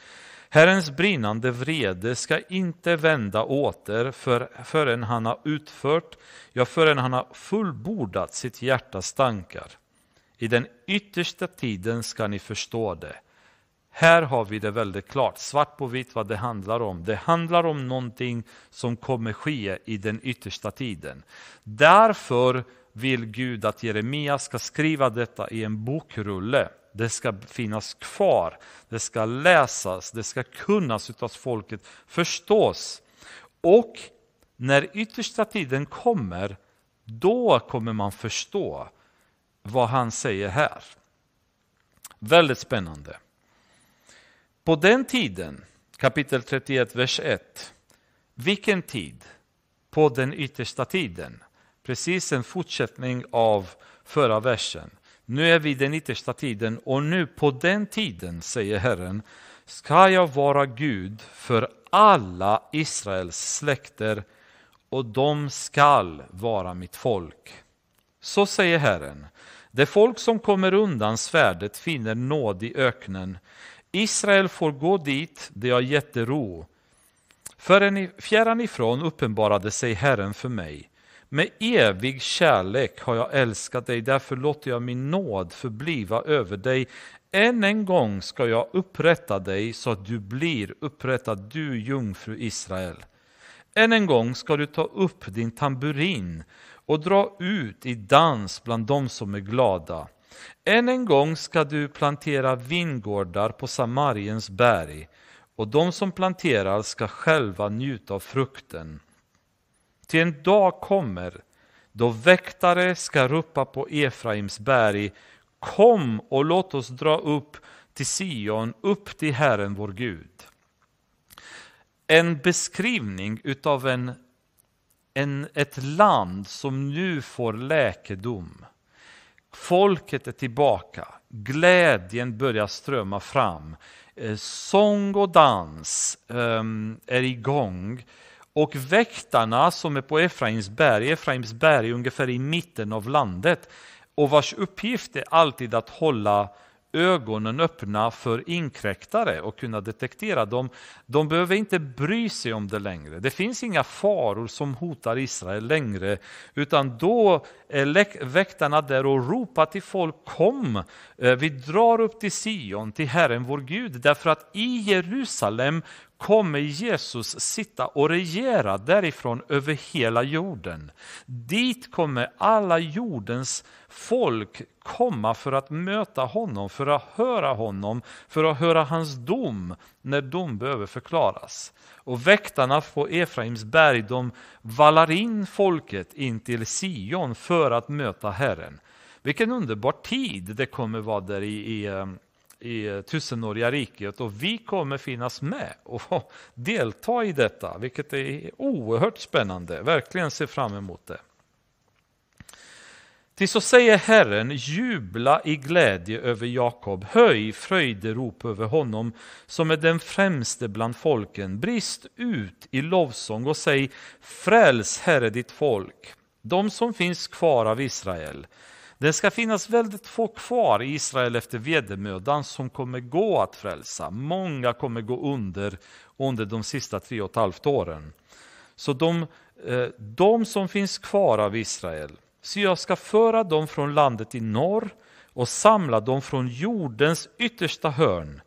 Herrens brinnande vrede ska inte vända åter för, förrän han har utfört, ja förrän han har fullbordat sitt hjärtas tankar. I den yttersta tiden ska ni förstå det. Här har vi det väldigt klart, svart på vitt vad det handlar om. Det handlar om någonting som kommer ske i den yttersta tiden. Därför vill Gud att Jeremia ska skriva detta i en bokrulle. Det ska finnas kvar, det ska läsas, det ska kunnas av folket, förstås. Och när yttersta tiden kommer, då kommer man förstå vad han säger här. Väldigt spännande. På den tiden, kapitel 31, vers 1. Vilken tid? På den yttersta tiden. Precis en fortsättning av förra versen. Nu är vi i den yttersta tiden och nu på den tiden, säger Herren, ska jag vara Gud för alla Israels släkter och de skall vara mitt folk. Så säger Herren, det folk som kommer undan svärdet finner nåd i öknen. Israel får gå dit det har gett ro. Fjärran ifrån uppenbarade sig Herren för mig. Med evig kärlek har jag älskat dig, därför låter jag min nåd förbliva över dig. Än en gång ska jag upprätta dig så att du blir upprättad, du jungfru Israel. Än en gång ska du ta upp din tamburin och dra ut i dans bland dem som är glada. Än en gång ska du plantera vingårdar på Samariens berg och de som planterar ska själva njuta av frukten. Till en dag kommer då väktare ska ropa på Efraims berg Kom och låt oss dra upp till Sion, upp till Herren vår Gud. En beskrivning utav en, en, ett land som nu får läkedom. Folket är tillbaka, glädjen börjar strömma fram. Eh, sång och dans ehm, är igång. Och väktarna som är på Efraims berg, Efraims berg är ungefär i mitten av landet och vars uppgift är alltid att hålla ögonen öppna för inkräktare och kunna detektera dem. De behöver inte bry sig om det längre. Det finns inga faror som hotar Israel längre, utan då är väktarna där och ropar till folk, kom, eh, vi drar upp till Sion, till Herren vår Gud, därför att i Jerusalem kommer Jesus sitta och regera därifrån över hela jorden. Dit kommer alla jordens folk komma för att möta honom, för att höra honom, för att höra hans dom när dom behöver förklaras. Och väktarna på Efraims berg, de vallar in folket in till Sion för att möta Herren. Vilken underbar tid det kommer vara där i, i eh, i tusenåriga riket och vi kommer finnas med och delta i detta, vilket är oerhört spännande. Verkligen ser fram emot det. Till så säger Herren, jubla i glädje över Jakob, höj fröjderop över honom som är den främste bland folken. Brist ut i lovsång och säg, fräls Herre ditt folk, de som finns kvar av Israel. Det ska finnas väldigt få kvar i Israel efter vedermödan som kommer gå att frälsa. Många kommer gå under under de sista tre och ett halvt åren. Så de, eh, de som finns kvar av Israel, så jag ska föra dem från landet i norr och samla dem från jordens yttersta hörn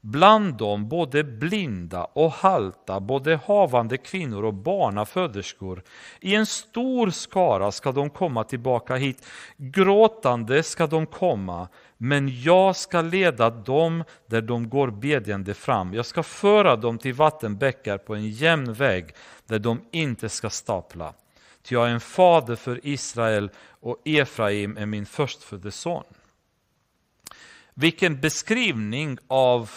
Bland dem både blinda och halta, både havande kvinnor och barnaföderskor. I en stor skara ska de komma tillbaka hit. Gråtande ska de komma, men jag ska leda dem där de går bedjande fram. Jag ska föra dem till vattenbäckar på en jämn väg där de inte ska stapla. Ty jag är en fader för Israel och Efraim är min förstfödde son. Vilken beskrivning av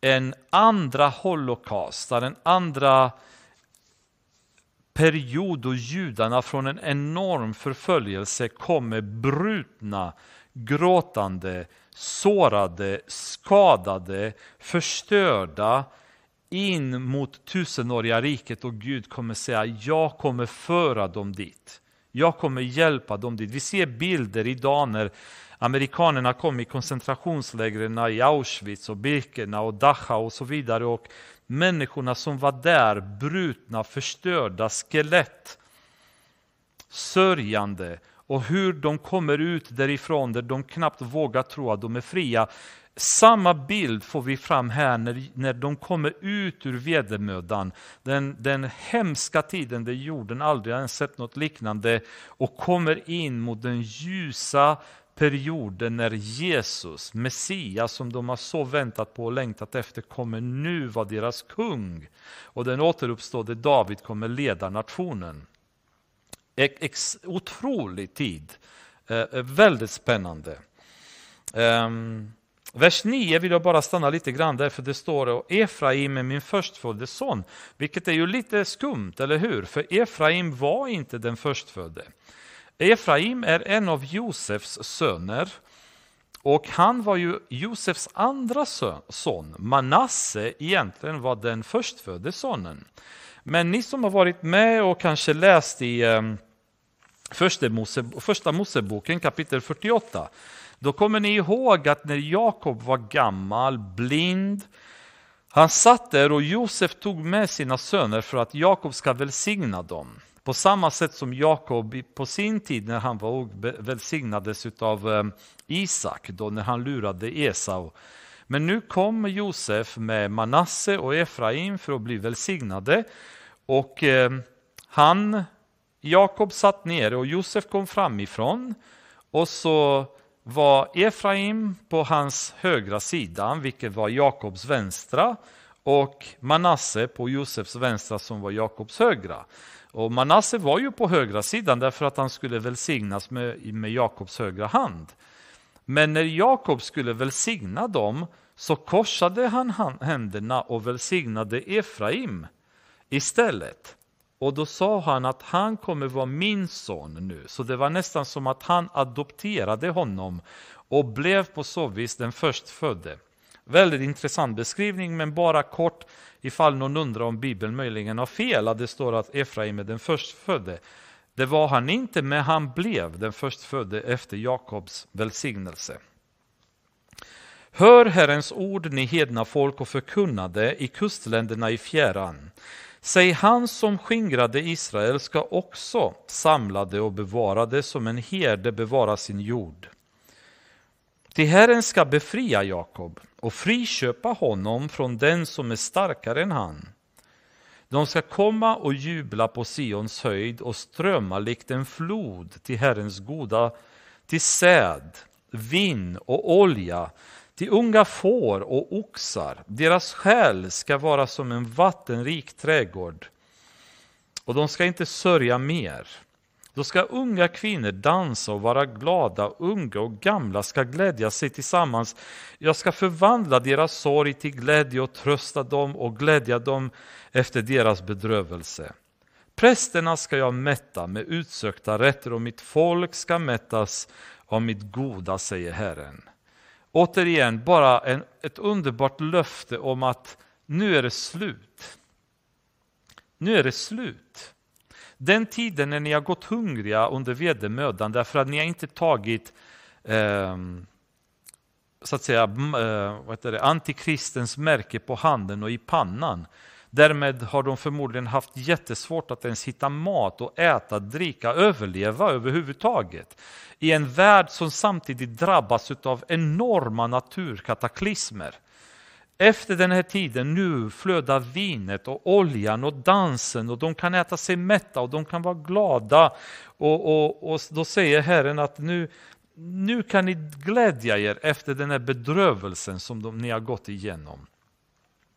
en andra holocaust, en andra period då judarna från en enorm förföljelse kommer brutna, gråtande, sårade, skadade, förstörda in mot tusenåriga riket och Gud kommer säga jag kommer föra dem dit. Jag kommer hjälpa dem dit. Vi ser bilder idag när Amerikanerna kom i koncentrationslägren i Auschwitz och Birkenau och Dachau och så vidare. Och människorna som var där, brutna, förstörda, skelett, sörjande och hur de kommer ut därifrån där de knappt vågar tro att de är fria. Samma bild får vi fram här när, när de kommer ut ur vedermödan. Den, den hemska tiden där jorden aldrig har sett något liknande och kommer in mot den ljusa, perioden när Jesus, Messias, som de har så väntat på och längtat efter, kommer nu vara deras kung. Och den återuppstådde David kommer leda nationen. Ex otrolig tid Eh, eh väldigt spännande. Um, vers 9 vill jag bara stanna lite grann där, för det står att Efraim är min förstfödde son, vilket är ju lite skumt, eller hur? För Efraim var inte den förstfödde. Efraim är en av Josefs söner och han var ju Josefs andra son. Manasse egentligen var den förstfödde sonen. Men ni som har varit med och kanske läst i ehm, första, Mose, första Moseboken kapitel 48, då kommer ni ihåg att när Jakob var gammal, blind, han satt där och Josef tog med sina söner för att Jakob ska välsigna dem. På samma sätt som Jakob på sin tid när han var ung välsignades av ehm, Isak, då när han lurade Esau. Men nu kom Josef med Manasse och Efraim för att bli välsignade. Och ehm, han, Jakob satt nere och Josef kom framifrån. Och så var Efraim på hans högra sida, vilket var Jakobs vänstra. Och Manasse på Josefs vänstra som var Jakobs högra. Och Manasse var ju på högra sidan därför att han skulle välsignas med, med Jakobs högra hand. Men när Jakob skulle välsigna dem så korsade han händerna och välsignade Efraim istället. Och då sa han att han kommer vara min son nu. Så det var nästan som att han adopterade honom och blev på så vis den förstfödde. Väldigt intressant beskrivning, men bara kort ifall någon undrar om Bibeln möjligen har fel, att det står att Efraim är den förstfödde. Det var han inte, men han blev den förstfödde efter Jakobs välsignelse. Hör Herrens ord, ni hedna folk, och förkunnade i kustländerna i fjärran. Säg, han som skingrade Israel ska också samla det och bevara det som en herde bevarar sin jord. Till Herren ska befria Jakob och friköpa honom från den som är starkare än han. De ska komma och jubla på Sions höjd och strömma likt en flod till Herrens goda, till säd, vin och olja, till unga får och oxar. Deras själ ska vara som en vattenrik trädgård och de ska inte sörja mer. Då ska unga kvinnor dansa och vara glada, unga och gamla ska glädja sig tillsammans. Jag ska förvandla deras sorg till glädje och trösta dem och glädja dem efter deras bedrövelse. Prästerna ska jag mätta med utsökta rätter och mitt folk ska mättas av mitt goda, säger Herren. Återigen, bara en, ett underbart löfte om att nu är det slut. Nu är det slut. Den tiden när ni har gått hungriga under vedermödan därför att ni har inte tagit eh, så att säga, eh, vad heter det, antikristens märke på handen och i pannan. Därmed har de förmodligen haft jättesvårt att ens hitta mat och äta, dricka, överleva överhuvudtaget. I en värld som samtidigt drabbas av enorma naturkataklysmer. Efter den här tiden nu flödar vinet och oljan och dansen och de kan äta sig mätta och de kan vara glada. Och, och, och då säger Herren att nu, nu kan ni glädja er efter den här bedrövelsen som de, ni har gått igenom.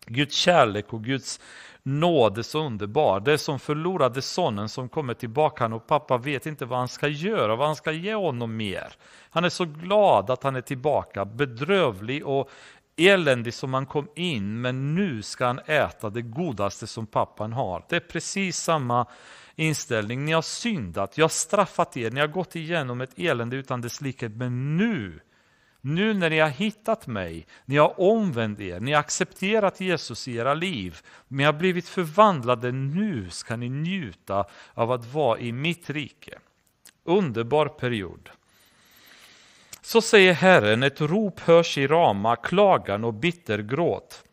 Guds kärlek och Guds nåd är så underbar. Det är som förlorade sonen som kommer tillbaka och pappa vet inte vad han ska göra, vad han ska ge honom mer. Han är så glad att han är tillbaka, bedrövlig och eländig som han kom in, men nu ska han äta det godaste som pappan har. Det är precis samma inställning. Ni har syndat, jag har straffat er, ni har gått igenom ett elände utan dess likhet, men nu nu när ni har hittat mig, ni har omvänt er, ni har accepterat Jesus i era liv, ni har blivit förvandlade, nu ska ni njuta av att vara i mitt rike. Underbar period. Så säger Herren, ett rop hörs i Rama, klagan och bitter gråt.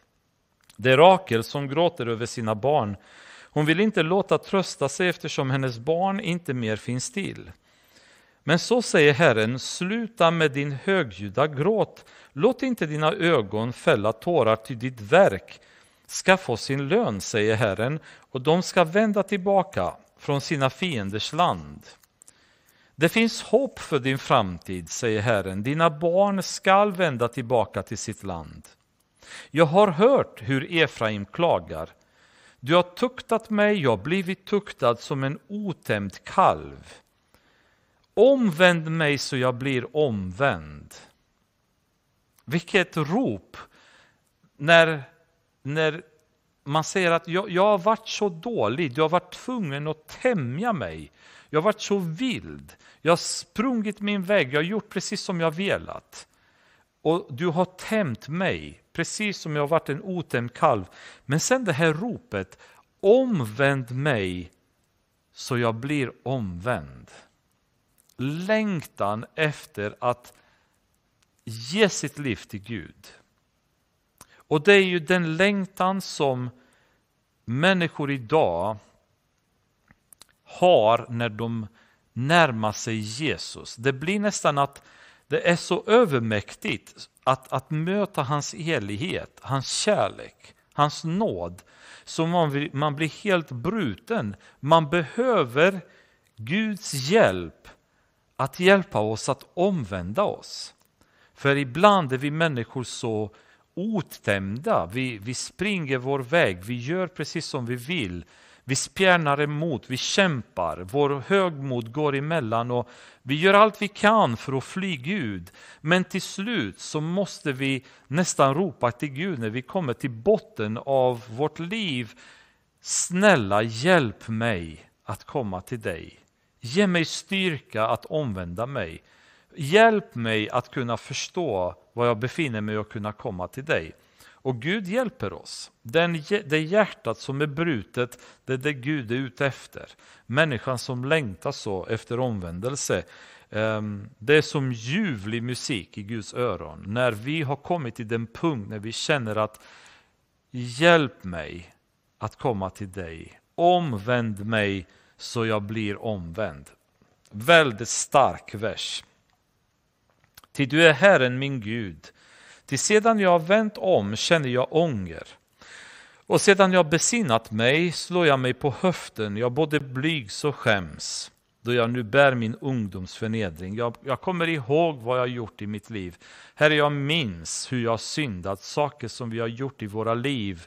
Det är Rakel som gråter över sina barn. Hon vill inte låta trösta sig eftersom hennes barn inte mer finns till. Men så säger Herren, sluta med din högljudda gråt. Låt inte dina ögon fälla tårar till ditt verk ska få sin lön, säger Herren, och de ska vända tillbaka från sina fienders land. Det finns hopp för din framtid, säger Herren. Dina barn skall vända tillbaka till sitt land. Jag har hört hur Efraim klagar. Du har tuktat mig, jag har blivit tuktad som en otämjd kalv. Omvänd mig så jag blir omvänd. Vilket rop när, när man säger att jag, jag har varit så dålig, jag har varit tvungen att tämja mig. Jag har varit så vild, jag har sprungit min väg, jag har gjort precis som jag velat. Och du har tämt mig, precis som jag har varit en otämjd kalv. Men sen det här ropet, omvänd mig så jag blir omvänd. Längtan efter att ge sitt liv till Gud. Och det är ju den längtan som människor idag har när de närmar sig Jesus. Det blir nästan att det är så övermäktigt att, att möta hans helighet, hans kärlek, hans nåd. Så man, man blir helt bruten. Man behöver Guds hjälp att hjälpa oss att omvända oss. För ibland är vi människor så otämda. vi, vi springer vår väg, vi gör precis som vi vill. Vi spjärnar emot, vi kämpar, vår högmod går emellan och vi gör allt vi kan för att fly Gud. Men till slut så måste vi nästan ropa till Gud när vi kommer till botten av vårt liv. Snälla hjälp mig att komma till dig. Ge mig styrka att omvända mig. Hjälp mig att kunna förstå var jag befinner mig och kunna komma till dig. Och Gud hjälper oss. Den, det hjärtat som är brutet, det är det Gud är ute efter. Människan som längtar så efter omvändelse. Ehm, det är som ljuvlig musik i Guds öron. När vi har kommit till den punkt när vi känner att hjälp mig att komma till dig. Omvänd mig så jag blir omvänd. Väldigt stark vers. Till du är Herren min Gud. Till sedan jag vänt om känner jag ånger. Och sedan jag besinnat mig slår jag mig på höften, jag både blygs och skäms, då jag nu bär min ungdoms förnedring. Jag, jag kommer ihåg vad jag gjort i mitt liv. Herre, jag minns hur jag syndat, saker som vi har gjort i våra liv,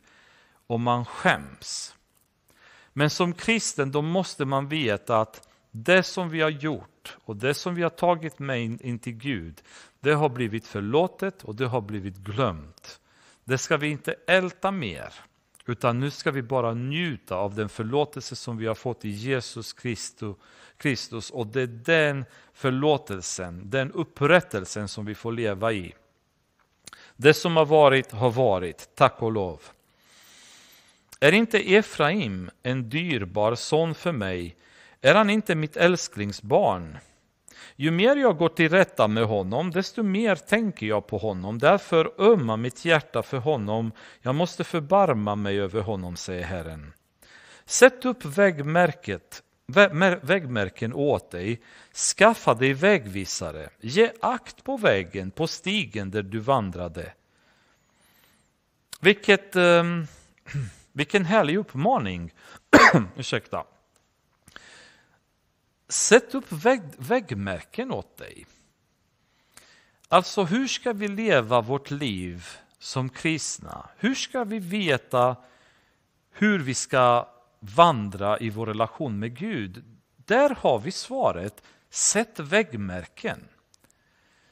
och man skäms. Men som kristen då måste man veta att det som vi har gjort och det som vi har tagit med in, in till Gud, det har blivit förlåtet och det har blivit glömt. Det ska vi inte älta mer, utan nu ska vi bara njuta av den förlåtelse som vi har fått i Jesus Kristus. Och det är den förlåtelsen, den upprättelsen som vi får leva i. Det som har varit, har varit, tack och lov. Är inte Efraim en dyrbar son för mig? Är han inte mitt älsklingsbarn? Ju mer jag går till rätta med honom, desto mer tänker jag på honom. Därför ömmar mitt hjärta för honom. Jag måste förbarma mig över honom, säger Herren. Sätt upp vägmärket, vägmärken åt dig, skaffa dig vägvisare, ge akt på vägen, på stigen där du vandrade. Vilket, um, vilken härlig uppmaning. Ursäkta. Sätt upp väg, väggmärken åt dig. Alltså, hur ska vi leva vårt liv som kristna? Hur ska vi veta hur vi ska vandra i vår relation med Gud? Där har vi svaret. Sätt väggmärken.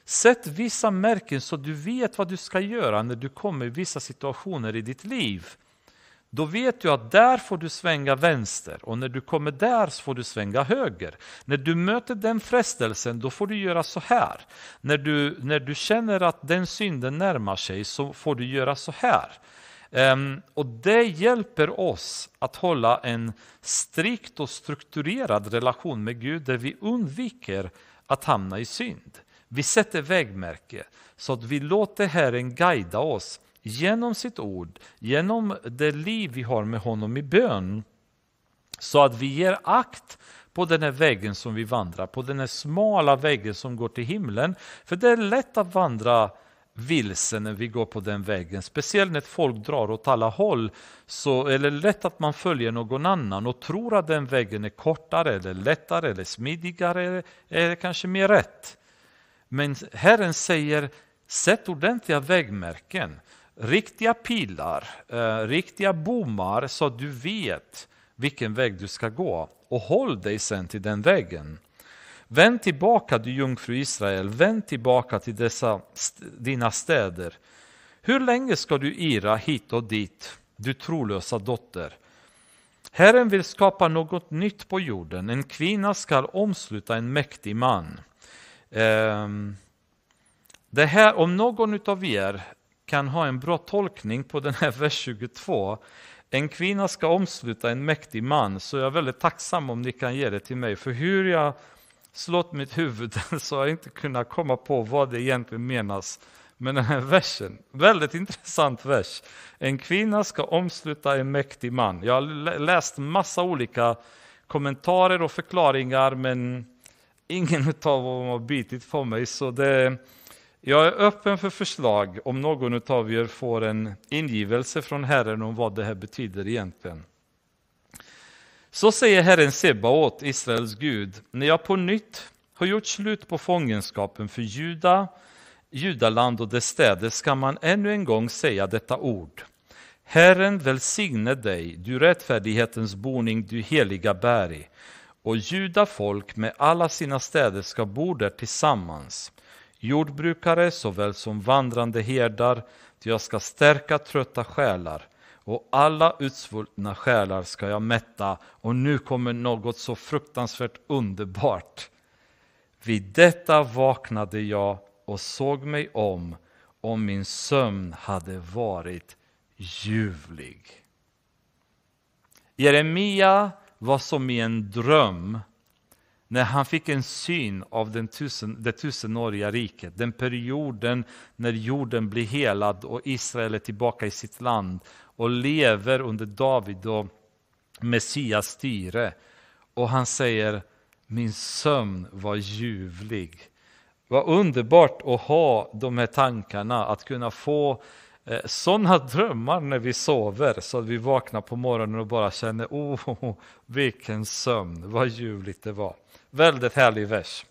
Sätt vissa märken så du vet vad du ska göra när du kommer i vissa situationer i ditt liv då vet du att där får du svänga vänster och när du kommer där så får du svänga höger. När du möter den frestelsen då får du göra så här. När du, när du känner att den synden närmar sig så får du göra så här. Um, och Det hjälper oss att hålla en strikt och strukturerad relation med Gud där vi undviker att hamna i synd. Vi sätter vägmärke så att vi låter Herren guida oss genom sitt ord, genom det liv vi har med honom i bön, så att vi ger akt på den här vägen som vi vandrar, på den här smala vägen som går till himlen. För det är lätt att vandra vilse när vi går på den vägen. Speciellt när folk drar åt alla håll så är det lätt att man följer någon annan och tror att den vägen är kortare, eller lättare, eller smidigare, eller kanske mer rätt. Men Herren säger, sätt ordentliga vägmärken riktiga pilar, eh, riktiga bommar så att du vet vilken väg du ska gå och håll dig sen till den vägen. Vänd tillbaka du jungfru Israel, vänd tillbaka till dessa dina städer. Hur länge ska du ira hit och dit, du trolösa dotter? Herren vill skapa något nytt på jorden, en kvinna ska omsluta en mäktig man. Eh, det här, om någon av er kan ha en bra tolkning på den här vers 22, en kvinna ska omsluta en mäktig man, så jag är väldigt tacksam om ni kan ge det till mig, för hur jag slått mitt huvud så har jag inte kunnat komma på vad det egentligen menas med den här versen. Väldigt intressant vers. En kvinna ska omsluta en mäktig man. Jag har läst massa olika kommentarer och förklaringar, men ingen av dem har bitit på mig. Så det, jag är öppen för förslag om någon av er får en ingivelse från Herren om vad det här betyder egentligen. Så säger Herren Sebaot, Israels Gud, när jag på nytt har gjort slut på fångenskapen för Juda, Judaland och dess städer ska man ännu en gång säga detta ord. Herren välsigne dig, du rättfärdighetens boning, du heliga berg. Och juda folk med alla sina städer ska bo där tillsammans. Jordbrukare såväl som vandrande herdar, ty jag ska stärka trötta själar och alla utsvultna själar ska jag mätta och nu kommer något så fruktansvärt underbart. Vid detta vaknade jag och såg mig om om min sömn hade varit ljuvlig. Jeremia var som i en dröm när han fick en syn av den tusen, det tusenåriga riket, den perioden när jorden blir helad och Israel är tillbaka i sitt land och lever under David och Messias styre. Och han säger, min sömn var ljuvlig. Vad underbart att ha de här tankarna, att kunna få Eh, sådana drömmar när vi sover, så att vi vaknar på morgonen och bara känner, oh, vilken sömn, vad ljuvligt det var. Väldigt härlig vers.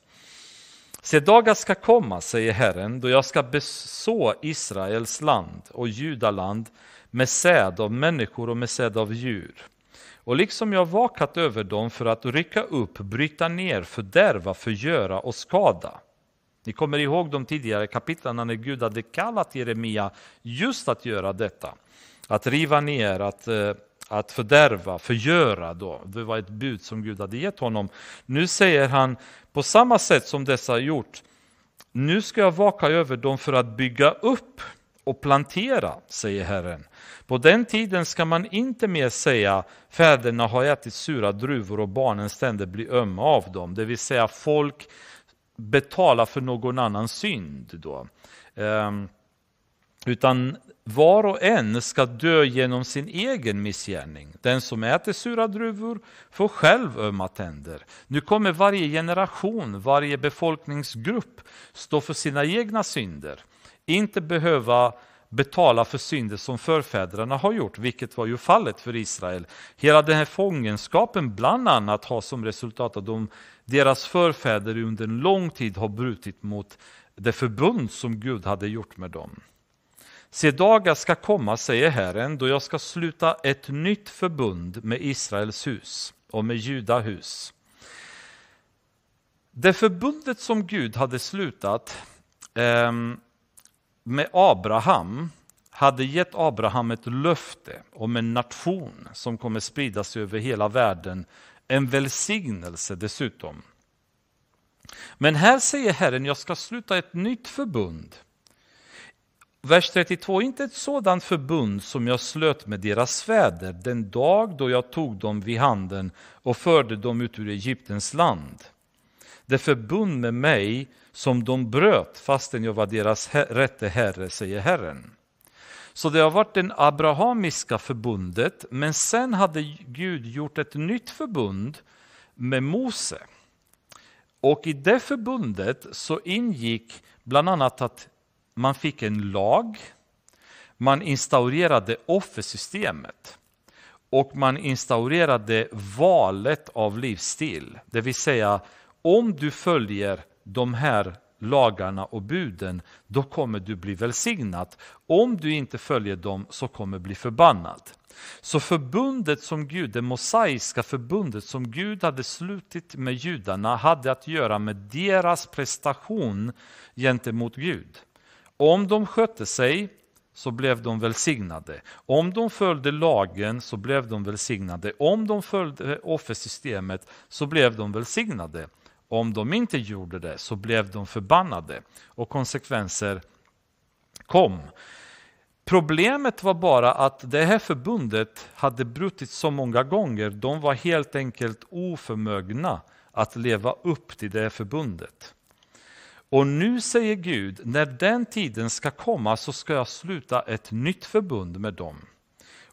Se, dagar ska komma, säger Herren, då jag ska beså Israels land och Judaland med säd av människor och med säd av djur. Och liksom jag vakat över dem för att rycka upp, bryta ner, fördärva, förgöra och skada. Ni kommer ihåg de tidigare kapitlen när Gud hade kallat Jeremia just att göra detta. Att riva ner, att, eh, att fördärva, förgöra. Då. Det var ett bud som Gud hade gett honom. Nu säger han, på samma sätt som dessa har gjort, nu ska jag vaka över dem för att bygga upp och plantera, säger Herren. På den tiden ska man inte mer säga fäderna har ätit sura druvor och barnens tänder blir ömma av dem. Det vill säga folk betala för någon annans synd. Då. Ehm, utan var och en ska dö genom sin egen missgärning. Den som äter sura druvor får själv ömma tänder. Nu kommer varje generation, varje befolkningsgrupp stå för sina egna synder. Inte behöva betala för synder som förfäderna har gjort, vilket var ju fallet för Israel. Hela den här fångenskapen bland annat har som resultat att de, deras förfäder under en lång tid har brutit mot det förbund som Gud hade gjort med dem. Se dagar ska komma, säger Herren, då jag ska sluta ett nytt förbund med Israels hus och med Juda hus. Det förbundet som Gud hade slutat eh, med Abraham hade gett Abraham ett löfte om en nation som kommer spridas över hela världen. En välsignelse dessutom. Men här säger Herren, jag ska sluta ett nytt förbund. Vers 32, inte ett sådant förbund som jag slöt med deras fäder den dag då jag tog dem vid handen och förde dem ut ur Egyptens land. Det förbund med mig som de bröt fastän jag var deras rätte herre, säger Herren. Så det har varit det abrahamiska förbundet, men sen hade Gud gjort ett nytt förbund med Mose. Och i det förbundet så ingick bland annat att man fick en lag, man instaurerade offersystemet och man instaurerade valet av livsstil. Det vill säga, om du följer de här lagarna och buden, då kommer du bli välsignad. Om du inte följer dem så kommer du bli förbannad. Så förbundet som Gud, det mosaiska förbundet som Gud hade slutit med judarna hade att göra med deras prestation gentemot Gud. Om de skötte sig så blev de välsignade. Om de följde lagen så blev de välsignade. Om de följde offersystemet så blev de välsignade. Om de inte gjorde det så blev de förbannade och konsekvenser kom. Problemet var bara att det här förbundet hade brutit så många gånger. De var helt enkelt oförmögna att leva upp till det här förbundet. Och nu säger Gud, när den tiden ska komma så ska jag sluta ett nytt förbund med dem.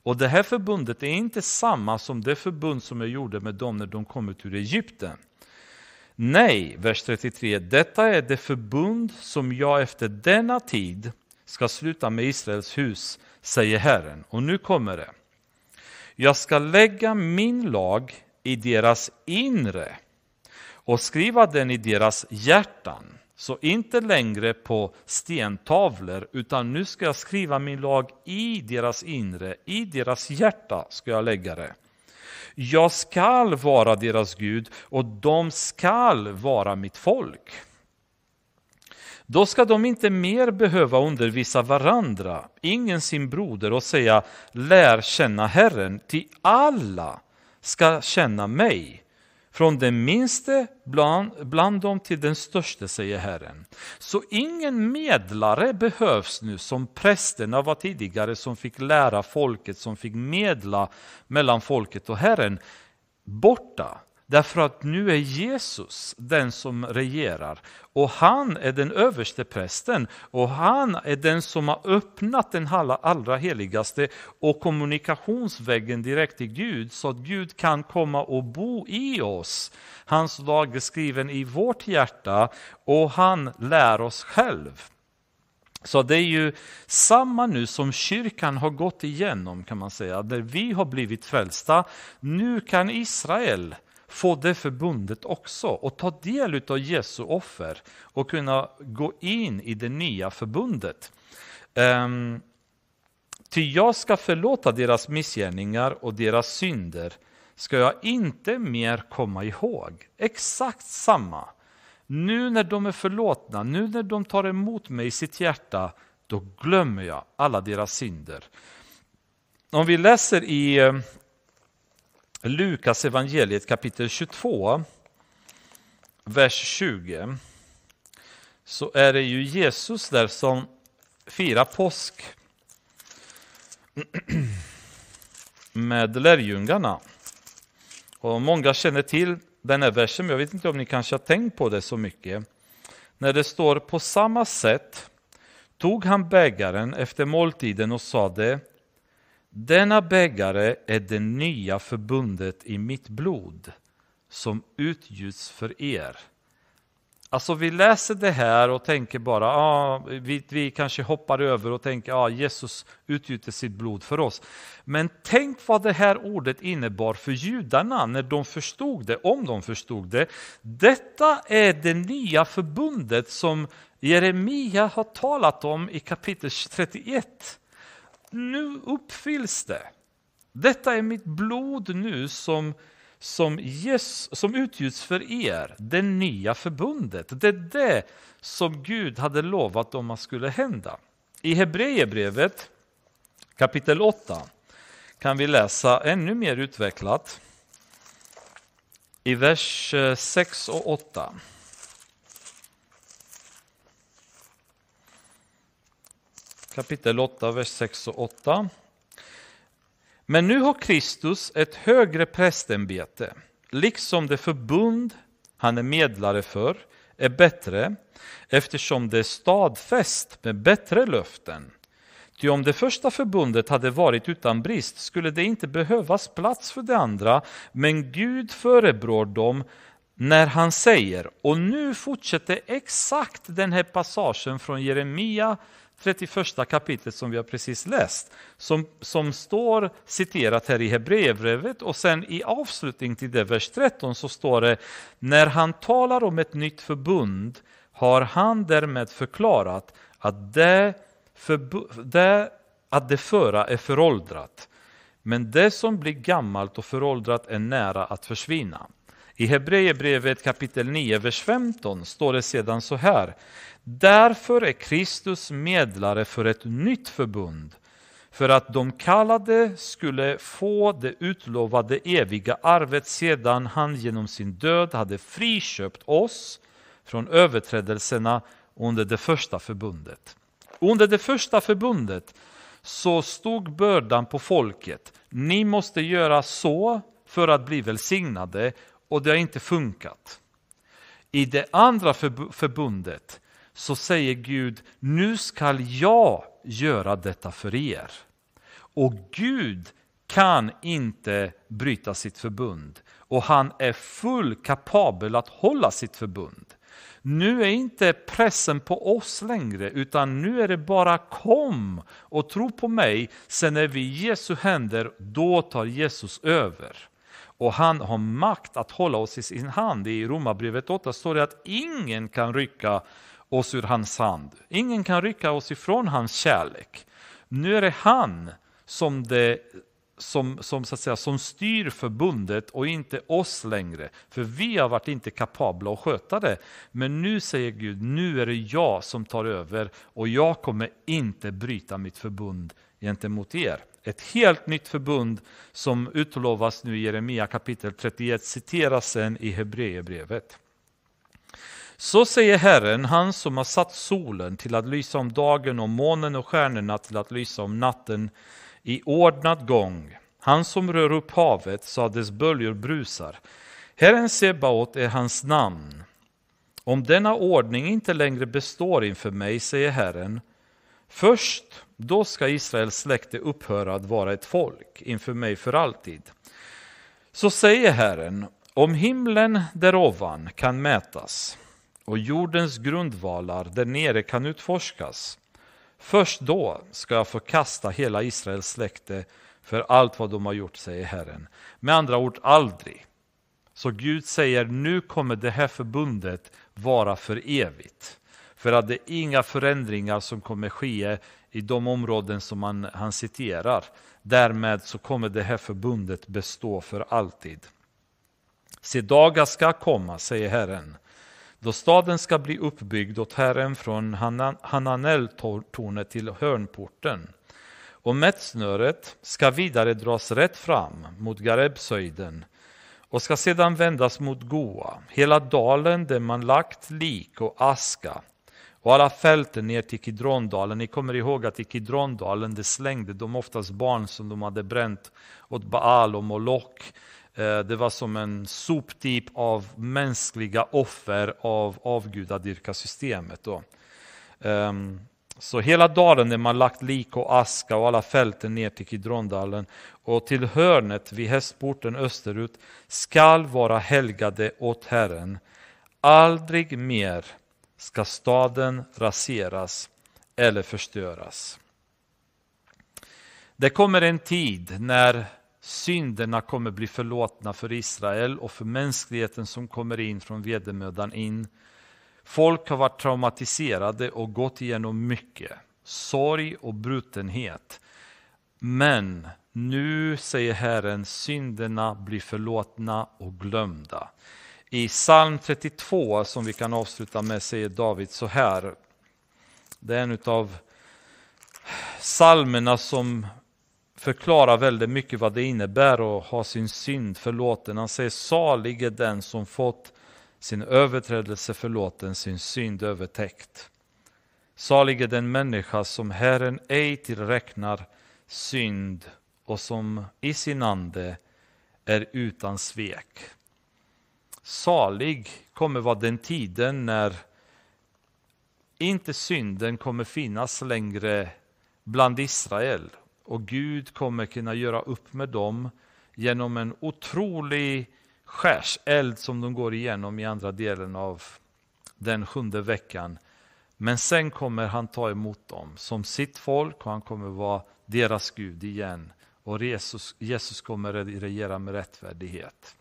Och det här förbundet är inte samma som det förbund som jag gjorde med dem när de kom ut ur Egypten. Nej, vers 33, detta är det förbund som jag efter denna tid ska sluta med Israels hus, säger Herren. Och nu kommer det. Jag ska lägga min lag i deras inre och skriva den i deras hjärtan. Så inte längre på stentavlor, utan nu ska jag skriva min lag i deras inre, i deras hjärta ska jag lägga det. Jag skall vara deras Gud och de skall vara mitt folk. Då ska de inte mer behöva undervisa varandra, ingen sin broder och säga lär känna Herren, till alla ska känna mig från den minste bland, bland dem till den störste, säger Herren. Så ingen medlare behövs nu som prästerna var tidigare som fick lära folket, som fick medla mellan folket och Herren. Borta, Därför att nu är Jesus den som regerar och han är den överste prästen och han är den som har öppnat den allra heligaste och kommunikationsvägen direkt till Gud så att Gud kan komma och bo i oss. Hans lag är skriven i vårt hjärta och han lär oss själv. Så det är ju samma nu som kyrkan har gått igenom kan man säga, där vi har blivit frälsta. Nu kan Israel få det förbundet också och ta del av Jesu offer och kunna gå in i det nya förbundet. Ehm, um, Ty jag ska förlåta deras missgärningar och deras synder ska jag inte mer komma ihåg. Exakt samma. Nu när de är förlåtna, nu när de tar emot mig i sitt hjärta, då glömmer jag alla deras synder. Om vi läser i ehm, Lukas evangeliet kapitel 22, vers 20, så är det ju Jesus där som firar påsk med lärjungarna. Och många känner till den här versen, men jag vet inte om ni kanske har tänkt på det så mycket. När det står på samma sätt tog han bägaren efter måltiden och sade denna bägare är det nya förbundet i mitt blod som utgjuts för er. Alltså vi läser det här och tänker bara, ah, vi, vi kanske hoppar över och tänker ah, Jesus utgjuter sitt blod för oss. Men tänk vad det här ordet innebar för judarna när de förstod det, om de förstod det. Detta är det nya förbundet som Jeremia har talat om i kapitel 31 nu uppfylls det. Detta är mitt blod nu som, som, yes, som utgjuts för er, det nya förbundet. Det är det som Gud hade lovat om att skulle hända. I Hebreerbrevet kapitel 8 kan vi läsa ännu mer utvecklat i vers eh, 6 och 8. Kapitel 8, vers 6 och 8. Men nu har Kristus ett högre prästämbete, liksom det förbund han är medlare för är bättre, eftersom det är stadfäst med bättre löften. Ty om det första förbundet hade varit utan brist skulle det inte behövas plats för det andra, men Gud förebrår dem när han säger, och nu fortsätter exakt den här passagen från Jeremia 31 kapitlet som vi har precis läst, som, som står citerat här i Hebreerbrevet och sen i avslutning till det, vers 13, så står det när han talar om ett nytt förbund har han därmed förklarat att det, det, att det förra är föråldrat. Men det som blir gammalt och föråldrat är nära att försvinna. I Hebreerbrevet kapitel 9, vers 15 står det sedan så här. Därför är Kristus medlare för ett nytt förbund, för att de kallade skulle få det utlovade eviga arvet sedan han genom sin död hade friköpt oss från överträdelserna under det första förbundet. Under det första förbundet så stod bördan på folket. Ni måste göra så för att bli välsignade och det har inte funkat. I det andra förbundet så säger Gud, nu skall jag göra detta för er. Och Gud kan inte bryta sitt förbund och han är full kapabel att hålla sitt förbund. Nu är inte pressen på oss längre, utan nu är det bara kom och tro på mig, sen är vi i Jesu händer, då tar Jesus över. Och han har makt att hålla oss i sin hand. I Romarbrevet 8 står det att ingen kan rycka oss ur hans hand. Ingen kan rycka oss ifrån hans kärlek. Nu är det han som det som, som, så att säga, som styr förbundet och inte oss längre. För vi har varit inte kapabla att sköta det. Men nu säger Gud, nu är det jag som tar över och jag kommer inte bryta mitt förbund gentemot er. Ett helt nytt förbund som utlovas nu i Jeremia kapitel 31 citeras sen i Hebreerbrevet. Så säger Herren, han som har satt solen till att lysa om dagen och månen och stjärnorna till att lysa om natten i ordnad gång. Han som rör upp havet så att dess böljor brusar. Herren Sebaot är hans namn. Om denna ordning inte längre består inför mig, säger Herren, först då ska Israels släkte upphöra att vara ett folk inför mig för alltid. Så säger Herren, om himlen därovan kan mätas och jordens grundvalar där nere kan utforskas, Först då ska jag förkasta hela Israels släkte för allt vad de har gjort, säger Herren. Med andra ord, aldrig. Så Gud säger, nu kommer det här förbundet vara för evigt. För att det är inga förändringar som kommer ske i de områden som han, han citerar. Därmed så kommer det här förbundet bestå för alltid. Se, dagar ska komma, säger Herren, då staden ska bli uppbyggd åt Herren från Hananel-tornet till hörnporten. Och mättsnöret ska vidare dras rätt fram mot Garebshöjden och ska sedan vändas mot Goa, hela dalen där man lagt lik och aska och alla fälten ner till Kidrondalen. Ni kommer ihåg att i Kidrondalen det slängde de oftast barn som de hade bränt åt Baal och Moloch Eh, det var som en soptip av mänskliga offer av avgudadyrkarsystemet. Då. Ehm, så hela dalen är man lagt lik och aska och alla fälten ner till Kidrondalen och till hörnet vid hästporten österut skall vara helgade åt Herren. Aldrig mer ska staden raseras eller förstöras. Det kommer en tid när synderna kommer bli förlåtna för Israel och för mänskligheten som kommer in från vedermödan in. Folk har varit traumatiserade och gått igenom mycket, sorg och brutenhet. Men nu säger Herren, synderna blir förlåtna och glömda. I psalm 32 som vi kan avsluta med säger David så här. Det är en av psalmerna som förklarar väldigt mycket vad det innebär att ha sin synd förlåten. Han säger salig är den som fått sin överträdelse förlåten, sin synd övertäckt. Salig är den människa som Herren ej tillräknar synd och som i sin ande är utan svek. Salig kommer vara den tiden när inte synden kommer finnas längre bland Israel och Gud kommer kunna göra upp med dem genom en otrolig skärseld som de går igenom i andra delen av den sjunde veckan. Men sen kommer han ta emot dem som sitt folk och han kommer vara deras Gud igen. Och Jesus, Jesus kommer regera med rättfärdighet.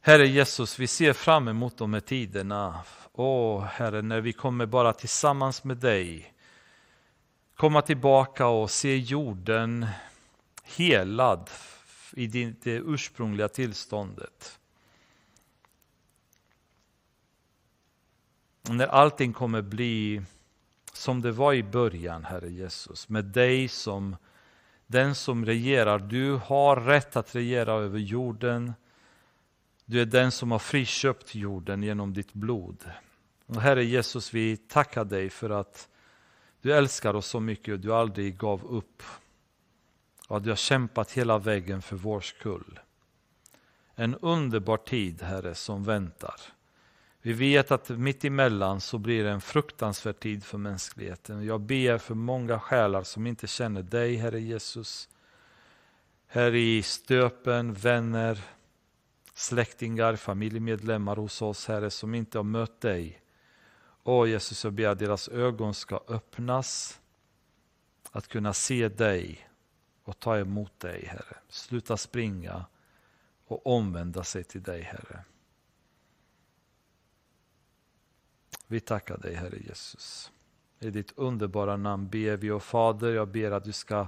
Herre Jesus, vi ser fram emot de här tiderna. Åh, Herre, när vi kommer bara tillsammans med dig komma tillbaka och se jorden helad i det ursprungliga tillståndet. När allting kommer bli som det var i början, Herre Jesus, med dig som den som regerar. Du har rätt att regera över jorden. Du är den som har friköpt jorden genom ditt blod. Och Herre Jesus, vi tackar dig för att du älskar oss så mycket och du aldrig gav upp. Och du har kämpat hela vägen för vår skull. En underbar tid, Herre, som väntar. Vi vet att mitt emellan så blir det en fruktansvärd tid för mänskligheten. Jag ber för många själar som inte känner dig, Herre Jesus. Här i stöpen, vänner, släktingar, familjemedlemmar hos oss, Herre, som inte har mött dig. Åh Jesus, jag ber att deras ögon ska öppnas, att kunna se dig och ta emot dig, Herre. Sluta springa och omvända sig till dig, Herre. Vi tackar dig, Herre Jesus. I ditt underbara namn ber vi och Fader, jag ber att du ska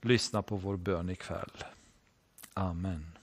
lyssna på vår bön ikväll. Amen.